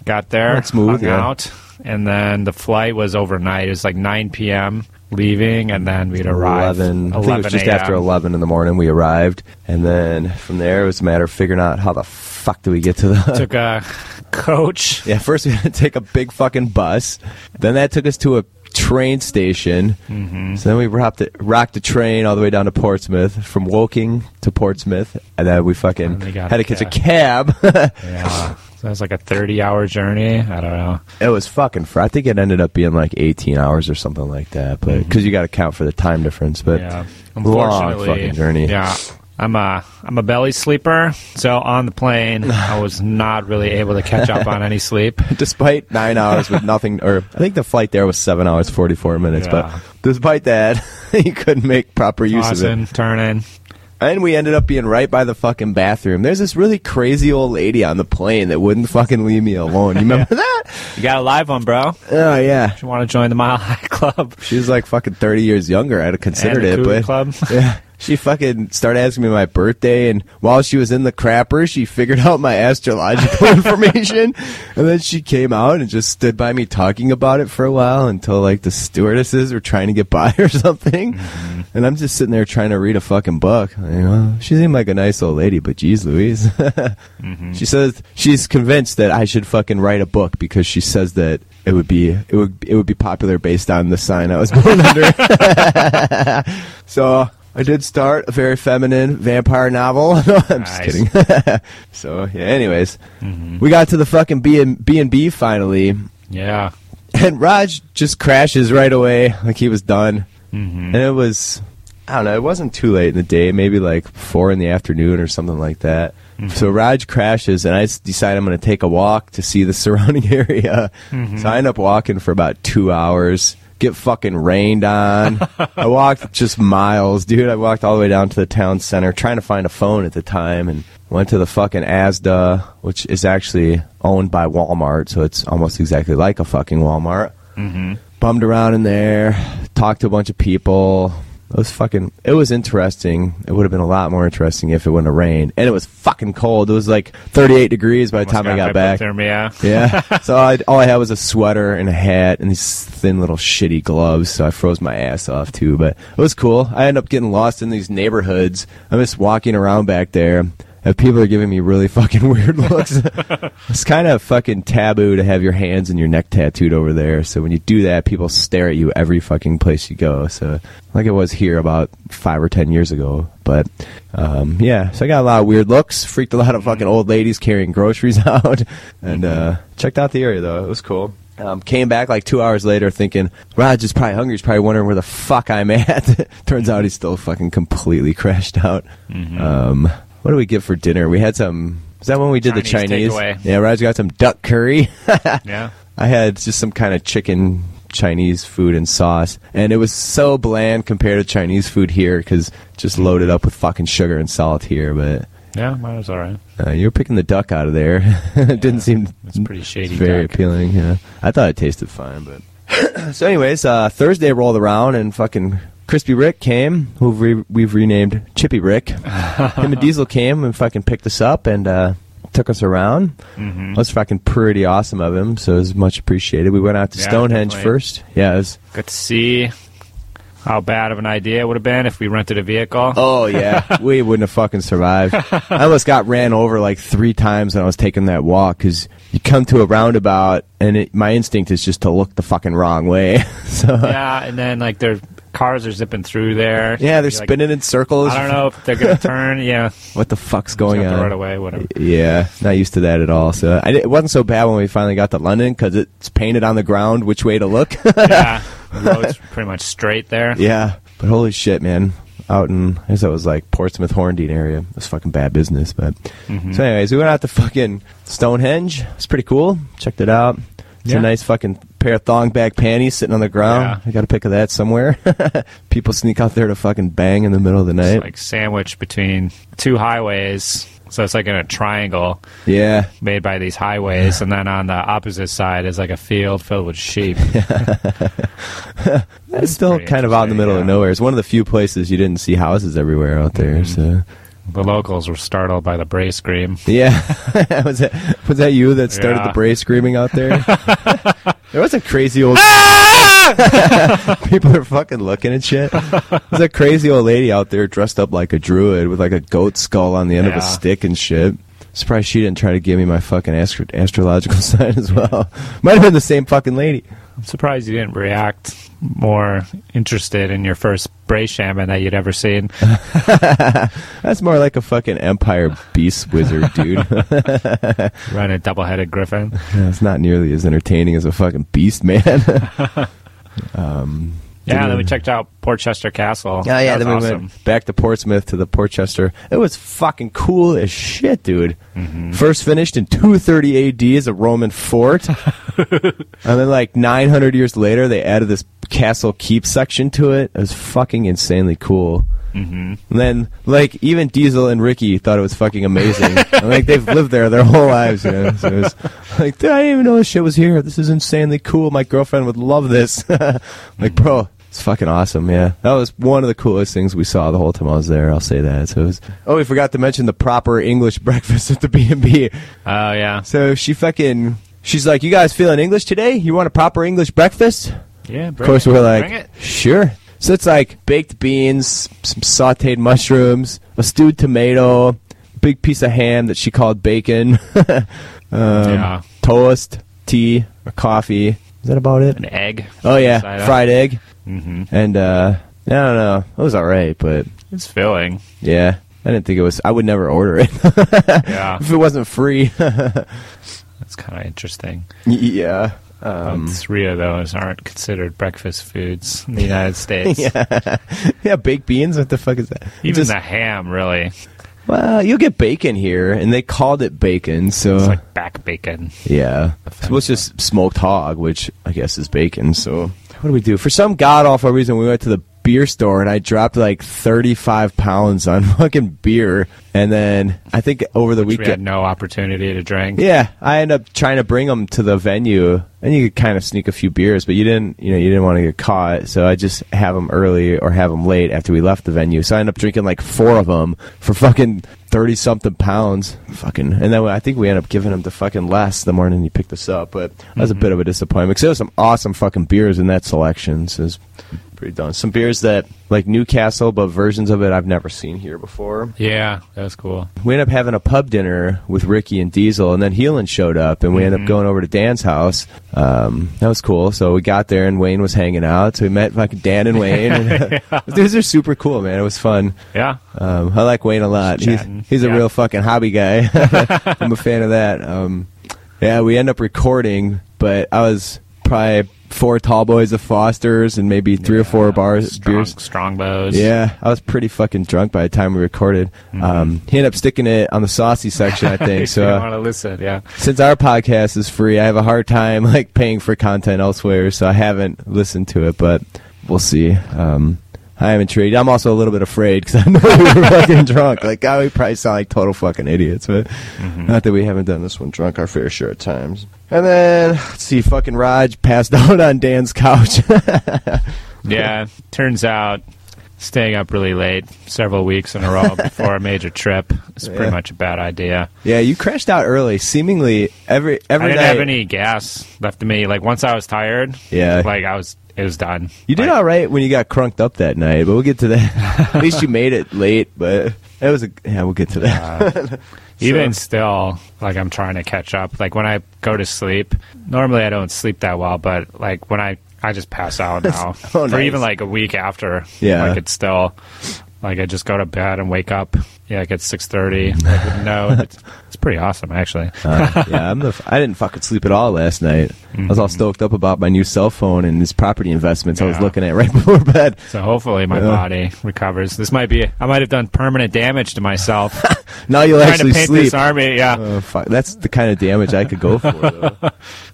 got there, That's smooth, hung yeah. out, and then the flight was overnight. It was like 9 p.m. leaving, and then we'd arrive 11, I think it was just after 11 in the morning we arrived. And then from there, it was a matter of figuring out how the fuck do we get to the. Took a coach. yeah, first we had to take a big fucking bus. Then that took us to a train station. Mm-hmm. So then we rocked the, rocked the train all the way down to Portsmouth, from Woking to Portsmouth. And then we fucking had to catch a cab. Yeah, so it was like a 30-hour journey. I don't know. It was fucking. Fr- I think it ended up being like 18 hours or something like that. But because you got to count for the time difference. But yeah, long unfortunately, fucking journey. Yeah, I'm a I'm a belly sleeper, so on the plane I was not really able to catch up on any sleep. despite nine hours with nothing, or I think the flight there was seven hours 44 minutes. Yeah. But despite that, you couldn't make proper use of it. Turning. And we ended up being right by the fucking bathroom. There's this really crazy old lady on the plane that wouldn't fucking leave me alone. You remember that? You got a live one, bro. Oh yeah. You want to join the Mile High Club? She was like fucking 30 years younger. I'd have considered it, but Club. yeah. She fucking started asking me my birthday, and while she was in the crapper, she figured out my astrological information, and then she came out and just stood by me talking about it for a while until like the stewardesses were trying to get by or something, Mm-hmm. and I'm just sitting there trying to read a fucking book. You know, she seemed like a nice old lady, but geez, Louise. Mm-hmm. She says she's convinced that I should fucking write a book because she says that it would be it would it would be popular based on the sign I was born under. so I did start a very feminine vampire novel. No, I'm just kidding. so yeah. Anyways, mm-hmm. we got to the fucking B and B and B finally, Yeah. and Raj just crashes right away, like he was done. hmm And it was, I don't know, it wasn't too late in the day, maybe like four in the afternoon or something like that. Mm-hmm. So Raj crashes, and I decide I'm going to take a walk to see the surrounding area. Mm-hmm. So I end up walking for about two hours. Get fucking rained on. I walked just miles, dude. I walked all the way down to the town center trying to find a phone at the time, and went to the fucking Asda, which is actually owned by Walmart, so it's almost exactly like a fucking Walmart hmm bummed around in there, talked to a bunch of people. It was fucking. It was interesting. It would have been a lot more interesting if it wouldn't have rained, and it was fucking cold. It was like 38 degrees by the time I got back. Hypothermia. Yeah. so I, all I had was a sweater and a hat and these thin little shitty gloves. So I froze my ass off too. But it was cool. I ended up getting lost in these neighborhoods. I'm just walking around back there. And people are giving me really fucking weird looks. it's kind of fucking taboo to have your hands and your neck tattooed over there. So when you do that, people stare at you every fucking place you go. So like it was here about five or ten years ago. But um, yeah, so I got a lot of weird looks. Freaked a lot of fucking old ladies carrying groceries out, and uh, checked out the area though. It was cool. Um, came back like two hours later thinking Raj is probably hungry. He's probably wondering where the fuck I'm at. Turns out he's still fucking completely crashed out. Um, what do we get for dinner? We had some. Is that when we did the Chinese Chinese? takeaway. Yeah, Raj got some duck curry. Yeah. I had just some kind of chicken Chinese food and sauce, and it was so bland compared to Chinese food here because just loaded up with fucking sugar and salt here. But Yeah, mine was all right. uh, you were picking the duck out of there. it didn't seem It's pretty shady. very duck. appealing. Yeah, I thought it tasted fine, but so anyways, uh, Thursday rolled around and fucking Crispy Rick came, who re- we've renamed Chippy Rick. Him and Diesel came and fucking picked us up and uh, took us around. Mhm. That was fucking pretty awesome of him, so it was much appreciated. We went out to Yeah, Stonehenge definitely. first. Yeah, it was. Good to see how bad of an idea it would have been if we rented a vehicle. Oh yeah, we wouldn't have fucking survived. I almost got ran over like three times when I was taking that walk because you come to a roundabout and it, my instinct is just to look the fucking wrong way. so yeah, and then like their cars are zipping through there. Yeah, they're like, spinning in circles. I don't know if they're gonna turn. Yeah, what the fuck's going Just have to on. right away. Whatever. Yeah, not used to that at all. So I, it wasn't so bad when we finally got to London because it's painted on the ground which way to look. yeah, the road's pretty much straight there. Yeah, but holy shit, man! Out in I guess that was like Portsmouth, Horndean area. It was fucking bad business. But Mhm. so, anyways, we went out to fucking Stonehenge. It's pretty cool. Checked it out. It's Yeah. a nice fucking pair of thong back panties sitting on the ground. Yeah. I got a pic of that somewhere. People sneak out there to fucking bang in the middle of the night. It's like sandwiched between two highways. So it's like in a triangle yeah, made by these highways, and then on the opposite side is like a field filled with sheep. it's still kind of out in the middle of nowhere. It's one of the few places you didn't see houses everywhere out there. Mhm. So The locals were startled by the bray scream. Yeah, was that was that you that started Yeah. the bray screaming out there? There was a crazy old. Ah! People are fucking looking at shit. There's a crazy old lady out there dressed up like a druid with like a goat skull on the end of a stick and shit. Surprised she didn't try to give me my fucking astro- astrological sign as well. Might have been the same fucking lady. I'm surprised you didn't react more interested in your first bray shaman that you'd ever seen. That's more like a fucking Empire beast wizard, dude. Run a double-headed griffin. it's not nearly as entertaining as a fucking beast, man. um, Yeah, then we mm. checked out Portchester Castle. Oh yeah, That then we awesome. went back to Portsmouth to the Portchester. It was fucking cool as shit, dude. Mm-hmm. First finished in 230 AD as a Roman fort, and then like 900 years later, they added this castle keep section to it. It was fucking insanely cool. Mm-hmm. Then, like, even Diesel and Ricky thought it was fucking amazing. And, like, they've lived there their whole lives, you know. So it was like, I didn't even know this shit was here. This is insanely cool. My girlfriend would love this. like, bro, it's fucking awesome, yeah. That was one of the coolest things we saw the whole time I was there. I'll say that. So it was. Oh, we forgot to mention the proper English breakfast at the B and B. Oh yeah, So she fucking. She's like, "You guys feeling English today? You want a proper English breakfast?" yeah. Of course, we're like, bring it. sure. So it's like baked beans, some sautéed mushrooms, a stewed tomato, big piece of ham that she called bacon, um, Yeah. toast, tea, or coffee. Is that about it? an egg. Oh yeah, Side up. fried egg, hmm and uh, I don't know. It was all right, but It's filling. yeah, I didn't think it was. I would never order it Yeah, if it wasn't free. that's kind of interesting. yeah. Um, three of those aren't considered breakfast foods in the United States. yeah, yeah, baked beans. What the fuck is that? Even Just- the ham, really. Well, you'll get bacon here, and they called it bacon, so It's like back bacon. yeah. So it's just smoked hog, which I guess is bacon. So what do we do? For some god awful reason, we went to the beer store, and I dropped like thirty-five pounds on fucking beer, and then I think over the weekend We had no opportunity to drink. Yeah, I ended up trying to bring them to the venue, and you could kind of sneak a few beers, but you didn't, you know, you didn't want to get caught. So I just have them early or have them late after we left the venue. So I ended up drinking like four of them for fucking thirty something pounds, fucking. And then I think we ended up giving them to fucking Les the morning he picked us up, but that was a mm-hmm. bit of a disappointment because there was some awesome fucking beers in that selection. So it was pretty done. Some beers that like Newcastle, but versions of it I've never seen here before Yeah, that was cool. we ended up having a pub dinner with Ricky and Diesel, and then Heelan showed up, and we ended up going over to Dan's house. Um, that was cool. So we got there, and Wayne was hanging out. So we met fucking Dan and Wayne. And, These are super cool, man. It was fun. Yeah. Um, I like Wayne a lot. He's, he's a Yeah. real fucking hobby guy. I'm a fan of that. Um, yeah, we end up recording, but I was probably four tall boys of Foster's and maybe three or four bars strong, beers. Strongbows. Yeah, I was pretty fucking drunk by the time we recorded. Um, he ended up sticking it on the saucy section, I think. so you uh, want to listen, yeah. since our podcast is free, I have a hard time like paying for content elsewhere, so I haven't listened to it. But we'll see. Um, I am intrigued. I'm also a little bit afraid because I know we were fucking drunk. Like, God, we probably sound like total fucking idiots. But mm-hmm. not that we haven't done this one drunk our fair share of times. And then let's see, fucking Raj passed out on Dan's couch. Yeah. Turns out staying up really late several weeks in a row before a major trip is Yeah. pretty much a bad idea. yeah, you crashed out early. Seemingly every every I didn't night. have any gas left in me. Like once I was tired, Yeah. like I was, it was done. You did Like, all right when you got crunked up that night, but we'll get to that. At least you made it late, but it was a yeah. We'll get to that. Uh, even still, like I'm trying to catch up. Like when I go to sleep, normally I don't sleep that well, but like when I I just pass out now. Oh, For nice. even like a week after, Yeah. like it's still like I just go to bed and wake up. Yeah, like at six thirty. Like no, it's, it's pretty awesome actually. Uh, yeah, I'm the. F- I didn't fucking sleep at all last night. I was all stoked up about my new cell phone and these property investments I was looking at right before bed. So hopefully my Yeah. body recovers. This might be. I might have done permanent damage to myself Now you'll trying actually to paint sleep. this army. Yeah. Uh, fuck, that's the kind of damage I could go for. Though.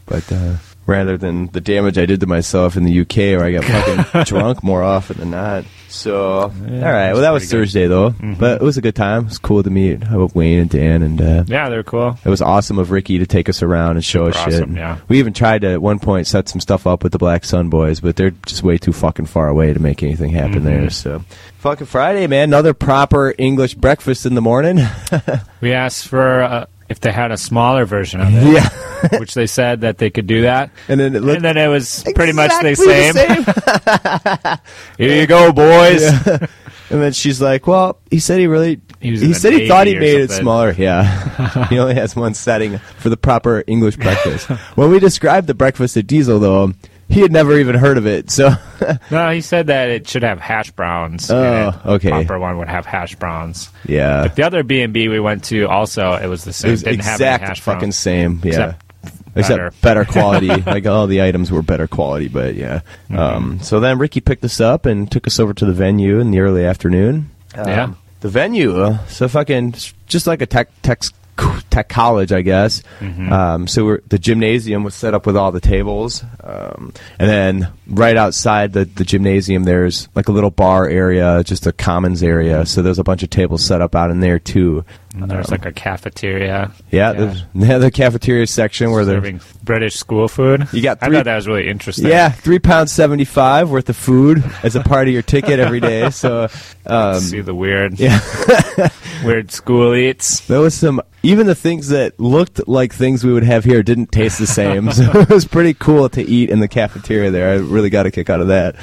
but uh, rather than the damage I did to myself in the UK where I got fucking drunk more often than not. So, all right. Well, that was good. Thursday though, but it was a good time. It was cool to meet Wayne and Dan, and uh, Yeah, they're cool. it was awesome of Ricky to take us around and show Super us shit. yeah. We even tried to at one point set some stuff up with the Black Sun Boys, but they're just way too fucking far away to make anything happen Mm-hmm. there. So, fucking Friday, man. Another proper English breakfast in the morning. We asked for uh, if they had a smaller version of it, yeah, which they said that they could do that. and then it looked And then it was pretty much the exactly same. Here you go, boys. And then she's like, "Well, he said he really." He He said he thought he made it smaller. Yeah, he only has one setting for the proper English breakfast. when we described the breakfast at Diesel, though, he had never even heard of it. So, No, he said that it should have hash browns. Oh, okay. Proper one would have hash browns. yeah, But the other B and B we went to also, it was the same. it was Didn't have any exact hash fucking browns. same. Yeah. Except Except better, quality. like all the items were better quality, but yeah. Mm-hmm. Um, so then Ricky picked us up and took us over to the venue in the early afternoon. Um, Yeah. The venue, uh, so fucking just like a tech tech tech college, I guess. Mm-hmm. Um, so we're, the gymnasium was set up with all the tables, um, and then right outside the, the gymnasium, there's like a little bar area, just a commons area. So there's a bunch of tables set up out in there too. And there's like a cafeteria. Yeah, there's yeah, the cafeteria section where they're serving British school food. You got I three- thought that was really interesting. Yeah, three pounds seventy five worth of food as a part of your ticket every day. So, um, See the weird, yeah, weird school eats. there was some. Even the things that looked like things we would have here didn't taste the same. so it was pretty cool to eat in the cafeteria there. I really got a kick out of that.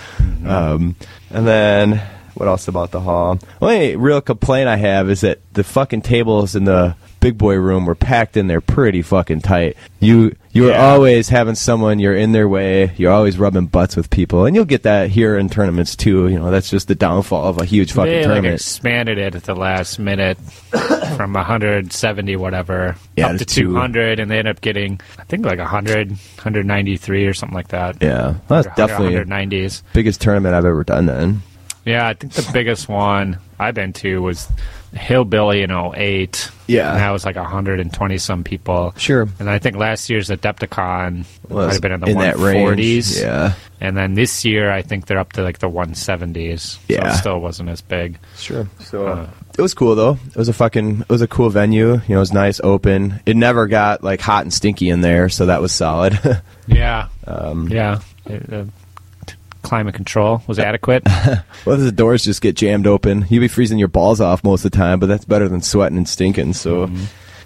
Um, and then what else about the hall? Only real complaint I have is that the fucking tables in the big boy room were packed in there pretty fucking tight. You you were Yeah. always having someone you're in their way. You're always rubbing butts with people, and you'll get that here in tournaments too. You know that's just the downfall of a huge fucking they like tournament. expanded it at the last minute from 170 whatever Yeah, up to to two. 200, and they end up getting I think like 100, 193 or something like that. yeah, that's definitely 190s. biggest tournament I've ever done. Then Yeah, I think the biggest one I've been to was Hillbilly in 08. Yeah. And that was like 120 some people. Sure. And I think last year's Adepticon was might have been in the that 140s. range. Yeah, And then this year, I think they're up to like the 170s. So Yeah. it still wasn't as big. sure. So Uh, it was cool though. It was a fucking it was a cool venue. You know, it was nice, open. It never got like hot and stinky in there, so that was solid. Yeah. um, Yeah. It, uh, t- climate control was adequate. well, the doors just get jammed open. You'd be freezing your balls off most of the time, but that's better than sweating and stinking. So,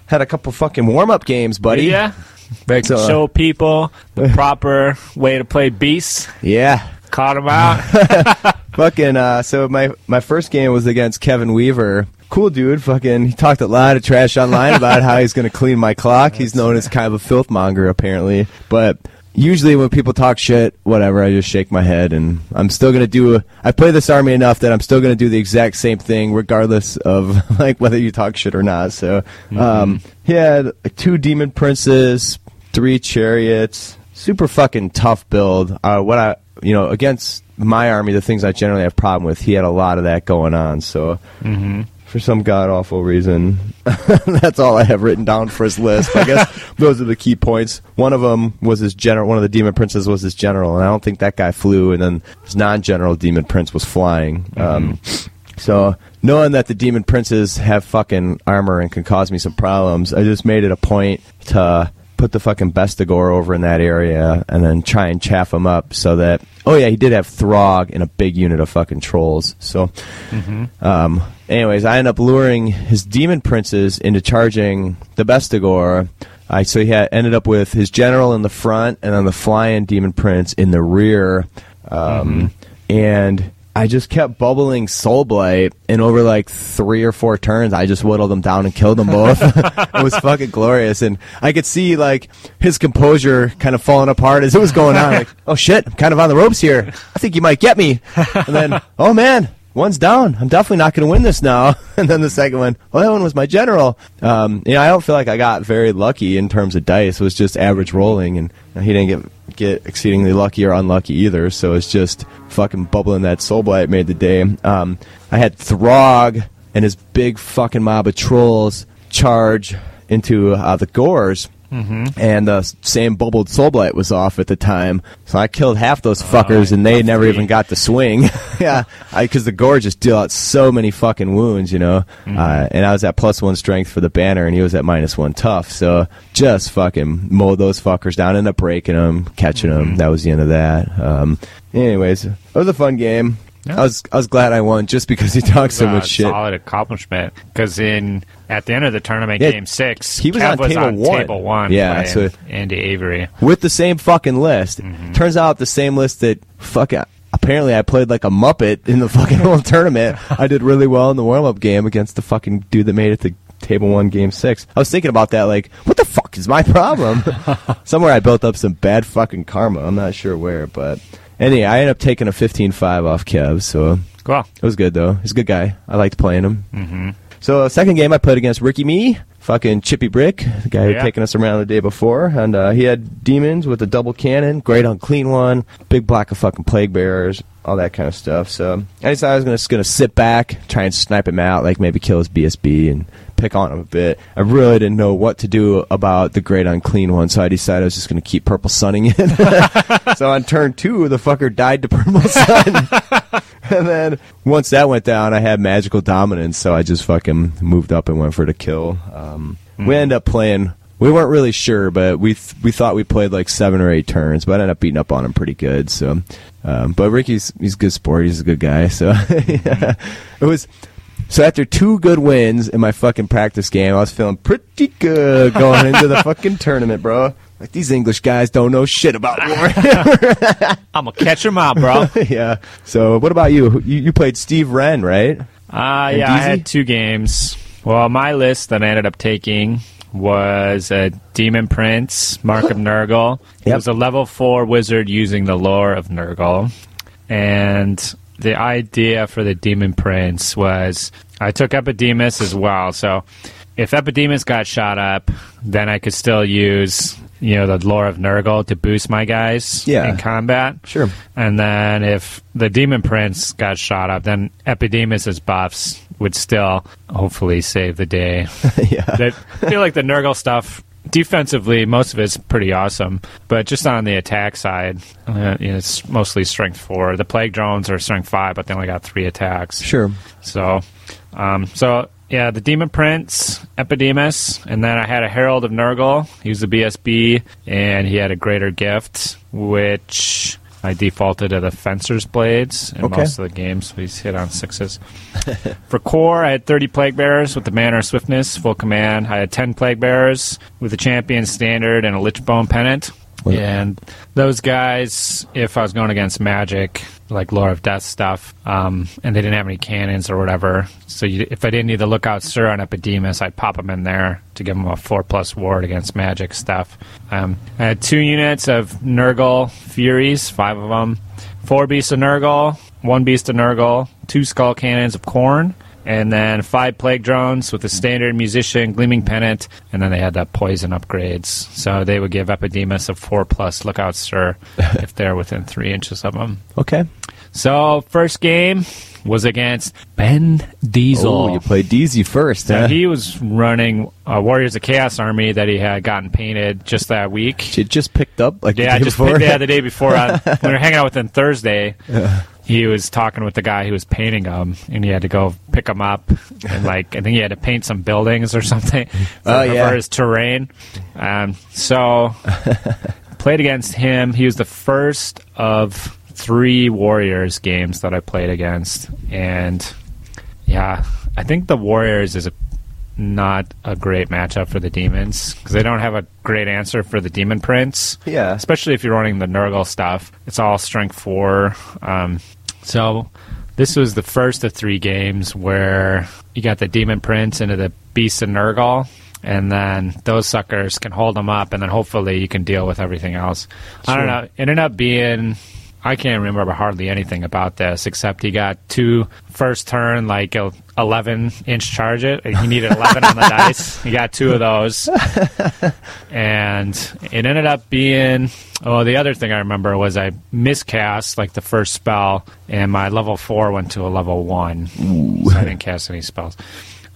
had a couple fucking warm up games, buddy. Yeah. They So, uh, show people the proper way to play beasts. Yeah. Caught them out. Fucking uh so my my first game was against Kevin Weaver. Cool dude, fucking he talked a lot of trash online about how he's gonna clean my clock. He's known as kind of a filth monger apparently. But usually when people talk shit, whatever, I just shake my head and I'm still gonna do I play this army enough that I'm still gonna do the exact same thing regardless of like whether you talk shit or not. So um he had like, two demon princes, three chariots, super fucking tough build. Uh what I you know, against my army, the things I generally have problem with, he had a lot of that going on. So, for some god awful reason, that's all I have written down for his list. I guess those are the key points. One of them was his general. One of the demon princes was his general, and I don't think that guy flew. And then his non-general demon prince was flying. Um, so knowing that the demon princes have fucking armor and can cause me some problems, I just made it a point to put the fucking Bestigor over in that area and then try and chaff him up so that oh yeah he did have Throgg and a big unit of fucking trolls. So um, anyways, I end up luring his demon princes into charging the Bestigor. I so he had, ended up with his general in the front and then the flying demon prince in the rear. Um, And I just kept bubbling Soul Blight, and over like three or four turns, I just whittled them down and killed them both. it was fucking glorious, and I could see like his composure kind of falling apart as it was going on. Like, oh shit, I'm kind of on the ropes here. I think you might get me. And then, oh man, one's down. I'm definitely not going to win this now. And then the second one, well, that one was my general. Um, you know, I don't feel like I got very lucky in terms of dice. It was just average rolling, and he didn't get get exceedingly lucky or unlucky either. So it's just fucking bubbling that soul blight made the day. Um, I had Throgg and his big fucking mob of trolls charge into uh, the Gors. And the same bubbled soulblight was off at the time. So I killed half those fuckers, and they never even got to swing. yeah, because the gore just deal out so many fucking wounds, you know. Uh, and I was at plus one strength for the banner, and he was at minus one tough. So just fucking mowed those fuckers down, ended up breaking them, catching them. That was the end of that. Um, anyways, it was a fun game. Yeah. I was I was glad I won just because he talked so much shit. Solid accomplishment. Because in at the end of the tournament, Yeah, game six, he was Kev on was table on one. table one. Yeah, so- Andy Avery. with the same fucking list. Mm-hmm. Turns out the same list that fucking apparently I played like a muppet in the fucking whole tournament. I did really well in the warm up game against the fucking dude that made it to table one game six. I was thinking about that like, what the fuck is my problem? Somewhere I built up some bad fucking karma. I'm not sure where, but anyway, I ended up taking a 15-5 off Kev, so Cool. it was good though. He's a good guy. I liked playing him. Mm-hmm. So uh, second game I played against Ricky Me, fucking Chippy Rick, the guy who Yeah. had taken us around the day before, and uh, he had demons with a double cannon, great unclean one, big block of fucking plague bearers, all that kind of stuff. So I decided I was gonna just gonna sit back, try and snipe him out, like maybe kill his BSB and pick on him a bit. I really didn't know what to do about the great unclean one, so I decided I was just gonna keep purple sunning it. so on turn two, the fucker died to purple sun. And then once that went down, I had magical dominance, so I just fucking moved up and went for the kill. Um, We ended up playing. We weren't really sure, but we th- we thought we played like seven or eight turns, but I ended up beating up on him pretty good. So, um, but Ricky's he's a good sport. He's a good guy. So yeah. it was. So after two good wins in my fucking practice game, I was feeling pretty good going into the fucking tournament, bro. Like these English guys don't know shit about war. I'm gonna catch him out, bro. yeah. So, what about you? You, you played Steve Wren, right? Uh, And yeah, I had two games. Well, my list that I ended up taking was a Demon Prince, Mark of Nurgle. He Yep. was a level four wizard using the lore of Nurgle. And the idea for the Demon Prince was I took Epidemius as well. So if Epidemius got shot up, then I could still use, you know, the lore of Nurgle to boost my guys Yeah. in combat. Sure. And then if the Demon Prince got shot up, then Epidemius's buffs would still hopefully save the day. yeah. I feel like the Nurgle stuff defensively, most of it's pretty awesome, but just on the attack side, uh, you know, it's mostly strength four. The plague drones are strength five, but they only got three attacks. Sure. So, um, so yeah, the Demon Prince, Epidemius, and then I had a Herald of Nurgle. He was a BSB, and he had a Greater Gift, which I defaulted to the Fencer's Blades in Okay. most of the games. So he's hit on sixes. For core, I had 30 Plague Bearers with the Banner of Swiftness, full command. I had 10 Plague Bearers with the Champion Standard and a Lichbone Pennant. And those guys, if I was going against Magic, like Lore of Death stuff, um, and they didn't have any cannons or whatever, so you, if I didn't need the Lookout Sir on Epidemius, I'd pop them in there to give them a 4 plus ward against Magic stuff. Um, I had two units of Nurgle Furies, five of them, four Beasts of Nurgle, one Beast of Nurgle, two Skull Cannons of Khorne, and then five plague drones with the standard musician gleaming pennant and then they had the poison upgrades so they would give Epidemius a four plus lookout sir if they're within three inches of them Okay. so first game was against ben diesel Oh, you played DZ first, so huh? he was running a warriors of chaos army that he had gotten painted just that week She just picked up like yeah, the day just before. yeah, the day before on, when we were hanging out with him Thursday. He was talking with the guy who was painting them, and he had to go pick them up, and like I think he had to paint some buildings or something for, Oh, yeah. for his terrain. Um, so played against him. He was the first of three Warriors games that I played against, and yeah, I think the Warriors is a not a great matchup for the demons because they don't have a great answer for the demon prince. Yeah. especially if you're running the Nurgle stuff. It's all strength four. Um, so this was the first of three games where you got the demon prince into the beast of Nurgle. And then those suckers can hold them up, and then hopefully you can deal with everything else. I don't know. It ended up being I can't remember hardly anything about this except he got two first turn like a 11 inch charge it. He needed 11 on the dice. He got two of those, and it ended up being. Oh, the other thing I remember was I miscast like the first spell, and my level four went to a level one, so I didn't cast any spells.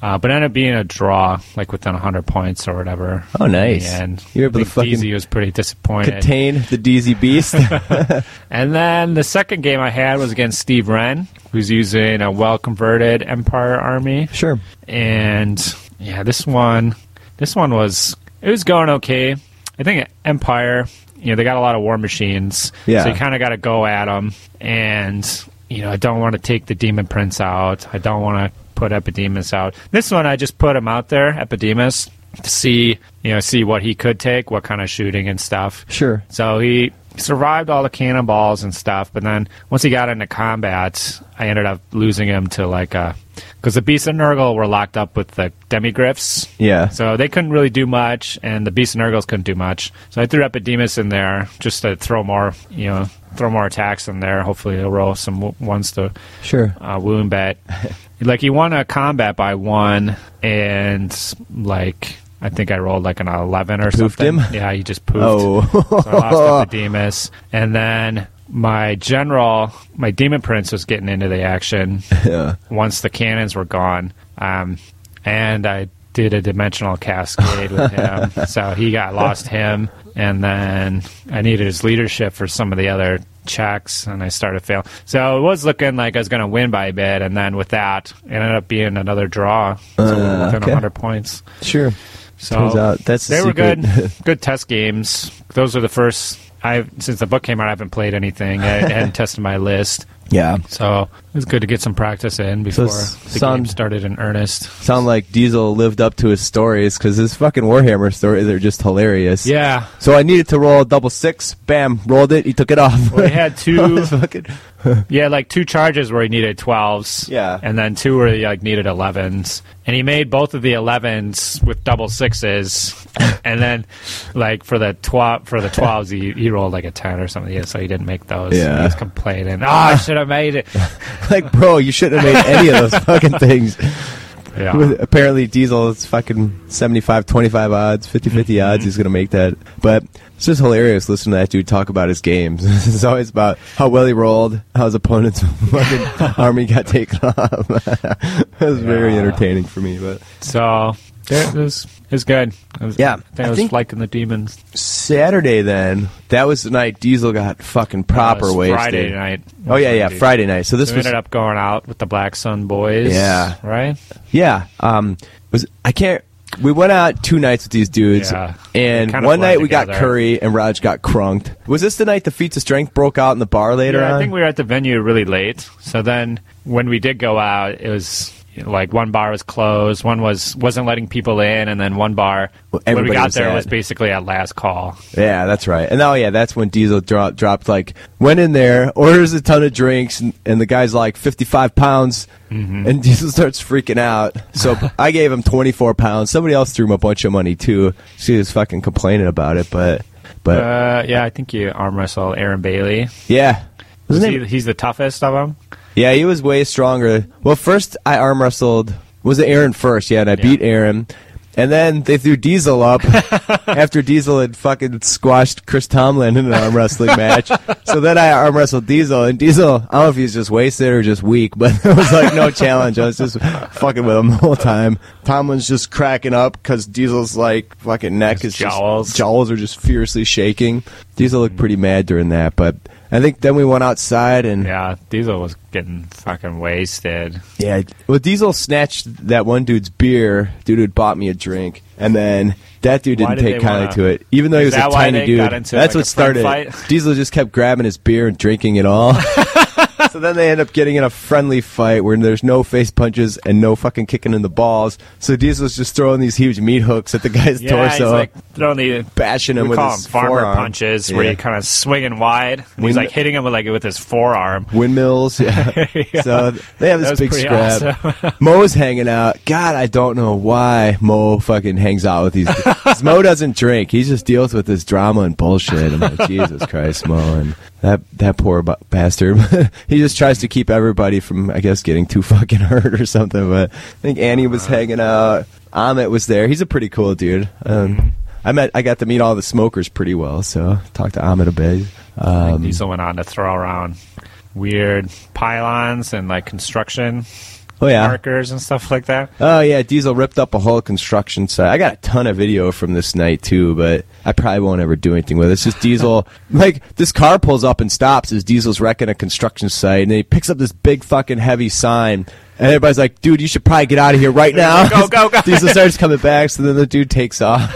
Uh, but it ended up being a draw, like within 100 points or whatever. Oh, nice. And You were able to fucking DZ was pretty disappointed. Contain the DZ Beast. And then the second game I had was against Steve Wren, who's using a well converted Empire army. sure. And yeah, this one, this one was it was going okay. I think Empire, you know, they got a lot of war machines, Yeah. So you kind of got to go at them, and you know, I don't want to take the Demon Prince out. I don't want to put Epidemius out. This one, I just put him out there, Epidemius, to see you know see what he could take, what kind of shooting and stuff. Sure. So he survived all the cannonballs and stuff, but then once he got into combat, I ended up losing him to like uh, a because the Beast and Nurgle were locked up with the demigryphs. Yeah. So they couldn't really do much, and the Beast and Nurgles couldn't do much. So I threw Epidemius in there just to throw more, you know, throw more attacks in there. Hopefully, he'll roll some ones to Sure. uh, wound bet. like you want a combat by one, and like I think I rolled like an eleven or Poofed something. him? Yeah, he just poofed. Oh. So I lost Epidemius, and then my general, my Demon Prince, was getting into the action yeah. once the cannons were gone, um, and I did a dimensional cascade with him. so he got lost him, and then I needed his leadership for some of the other checks, and I started failing. So it was looking like I was going to win by a bit, and then with that, it ended up being another draw, so Uh, within okay. 100 points. Sure. So Turns out that's the they were good, good test games. Those are the first. I since the book came out, I haven't played anything. I hadn't tested my list, Yeah. so it was good to get some practice in before s- the sound- game started in earnest. Sound like Diesel lived up to his stories because his fucking Warhammer stories are just hilarious. Yeah, So I needed to roll a double six. Bam, rolled it. He took it off. well, he had two. Fucking- yeah, like two charges where he needed twelves. Yeah. and then two where he like needed elevens, and he made both of the elevens with double sixes, and then like for the twelve for the twelves, he, he rolled like a ten or something. Yeah, so he didn't make those. Yeah. he was complaining. Oh, I should have made it. like, bro, you shouldn't have made any of those fucking things. Yeah. With apparently Diesel is fucking 75 25 odds, 50 50 Mm-hmm. odds he's going to make that. But it's just hilarious listening to that dude talk about his games. it's always about how well he rolled, how his opponent's fucking army got taken off. it was very entertaining for me. But So it was it was good. I was, Yeah, I, think I was think- liking the demons. Saturday then, that was the night Diesel got fucking proper wasted. Friday night. Oh yeah, yeah, Friday night. So this we was ended up going out with the Black Sun boys. Yeah. right. Yeah. Um. Was I can't. We went out two nights with these dudes, Yeah. and one night we got. Curry and Raj got crunked. Was this the night the feats of strength broke out in the bar later Yeah, on? I think we were at the venue really late. So then when we did go out, it was like one bar was closed, one was wasn't letting people in, and then one bar Well, when we got was there at- was basically at last call. yeah, that's right. And oh yeah, that's when Diesel dropped, dropped like went in there, orders a ton of drinks, and, and the guy's like fifty five pounds, Mm-hmm. and Diesel starts freaking out. So I gave him twenty four pounds. Somebody else threw him a bunch of money too. She was fucking complaining about it, but but Uh, yeah, I think you arm wrestle Aaron Bailey. yeah. He, he's the toughest of them. Yeah, he was way stronger. Well, first I arm wrestled. Was it Aaron first? Yeah, and I beat Aaron. And then they threw Diesel up after Diesel had fucking squashed Chris Tomlin in an arm wrestling match. So then I arm wrestled Diesel, and Diesel, I don't know if he's just wasted or just weak, but it was like no challenge. I was just fucking with him the whole time. Tomlin's just cracking up because Diesel's like fucking neck His is jowls. just jowls are just fiercely shaking. Diesel looked pretty mad during that, but I think then we went outside and Yeah, Diesel was getting fucking wasted. yeah, well, Diesel snatched that one dude's beer. Dude had bought me a drink, and then that dude didn't did take kindly wanna- to it, even though he was a tiny dude. That's like, what started. fight? Diesel just kept grabbing his beer and drinking it all. so then they end up getting in a friendly fight where there's no face punches and no fucking kicking in the balls. So Diesel's just throwing these huge meat hooks at the guy's Yeah, torso, he's like throwing the bashing him we with call his them farmer forearm. punches, where Yeah. you kind of swinging wide. And he's like hitting him with like with his forearm. windmills. Yeah. Yeah. So they have this big scrap. awesome. Mo's hanging out. God, I don't know why Mo fucking hangs out with these. Mo doesn't drink. He just deals with this drama and bullshit. I'm like, Jesus Christ, Mo, and that that poor b- bastard. He just tries to keep everybody from, I guess, getting too fucking hurt or something. But I think Annie was hanging out. Amit was there. He's a pretty cool dude. Um, I met. I got to meet all the smokers pretty well. So talked to Amit a bit. Um, Diesel went on to throw around weird pylons and like construction. Oh, yeah. markers and stuff like that. Oh yeah, Diesel ripped up a whole construction site. I got a ton of video from this night too, but I probably won't ever do anything with it. It's just Diesel. like this car pulls up and stops as Diesel's wrecking a construction site, and then he picks up this big fucking heavy sign. And everybody's like, "Dude, you should probably get out of here right now." Go, go, go. Diesel starts coming back, so then the dude takes off.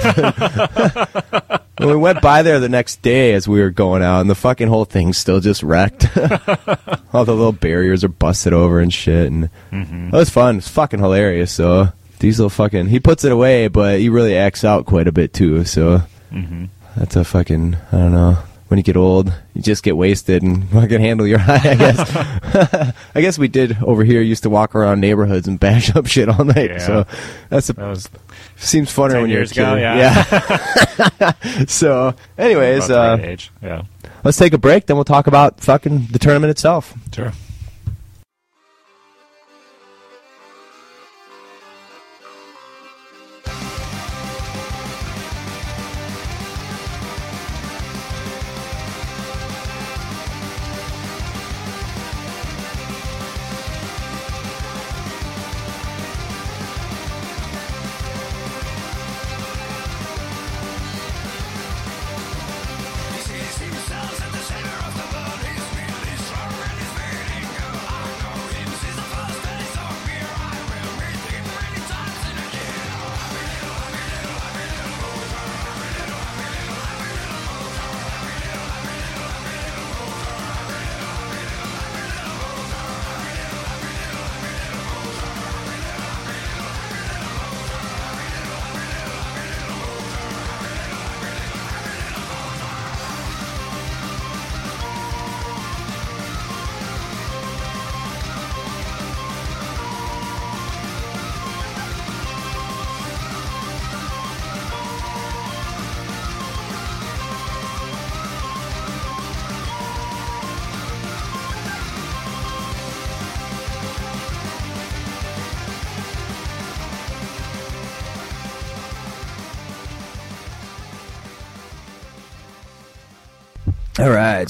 We went by there the next day as we were going out, and the fucking whole thing's still just wrecked. All the little barriers are busted over and shit, and mm-hmm. it was fun. It's fucking hilarious. So Diesel fucking he puts it away, but he really acts out quite a bit too. So mm-hmm. that's a fucking I don't know. When you get old, you just get wasted and fucking handle your high. I guess. I guess we did over here. Used to walk around neighborhoods and bash up shit all night. Yeah. So that's a, That was seems funner 10 when you're a years ago, yeah. Yeah. so, anyways, uh, age. Yeah, let's take a break. Then we'll talk about fucking the tournament itself. sure.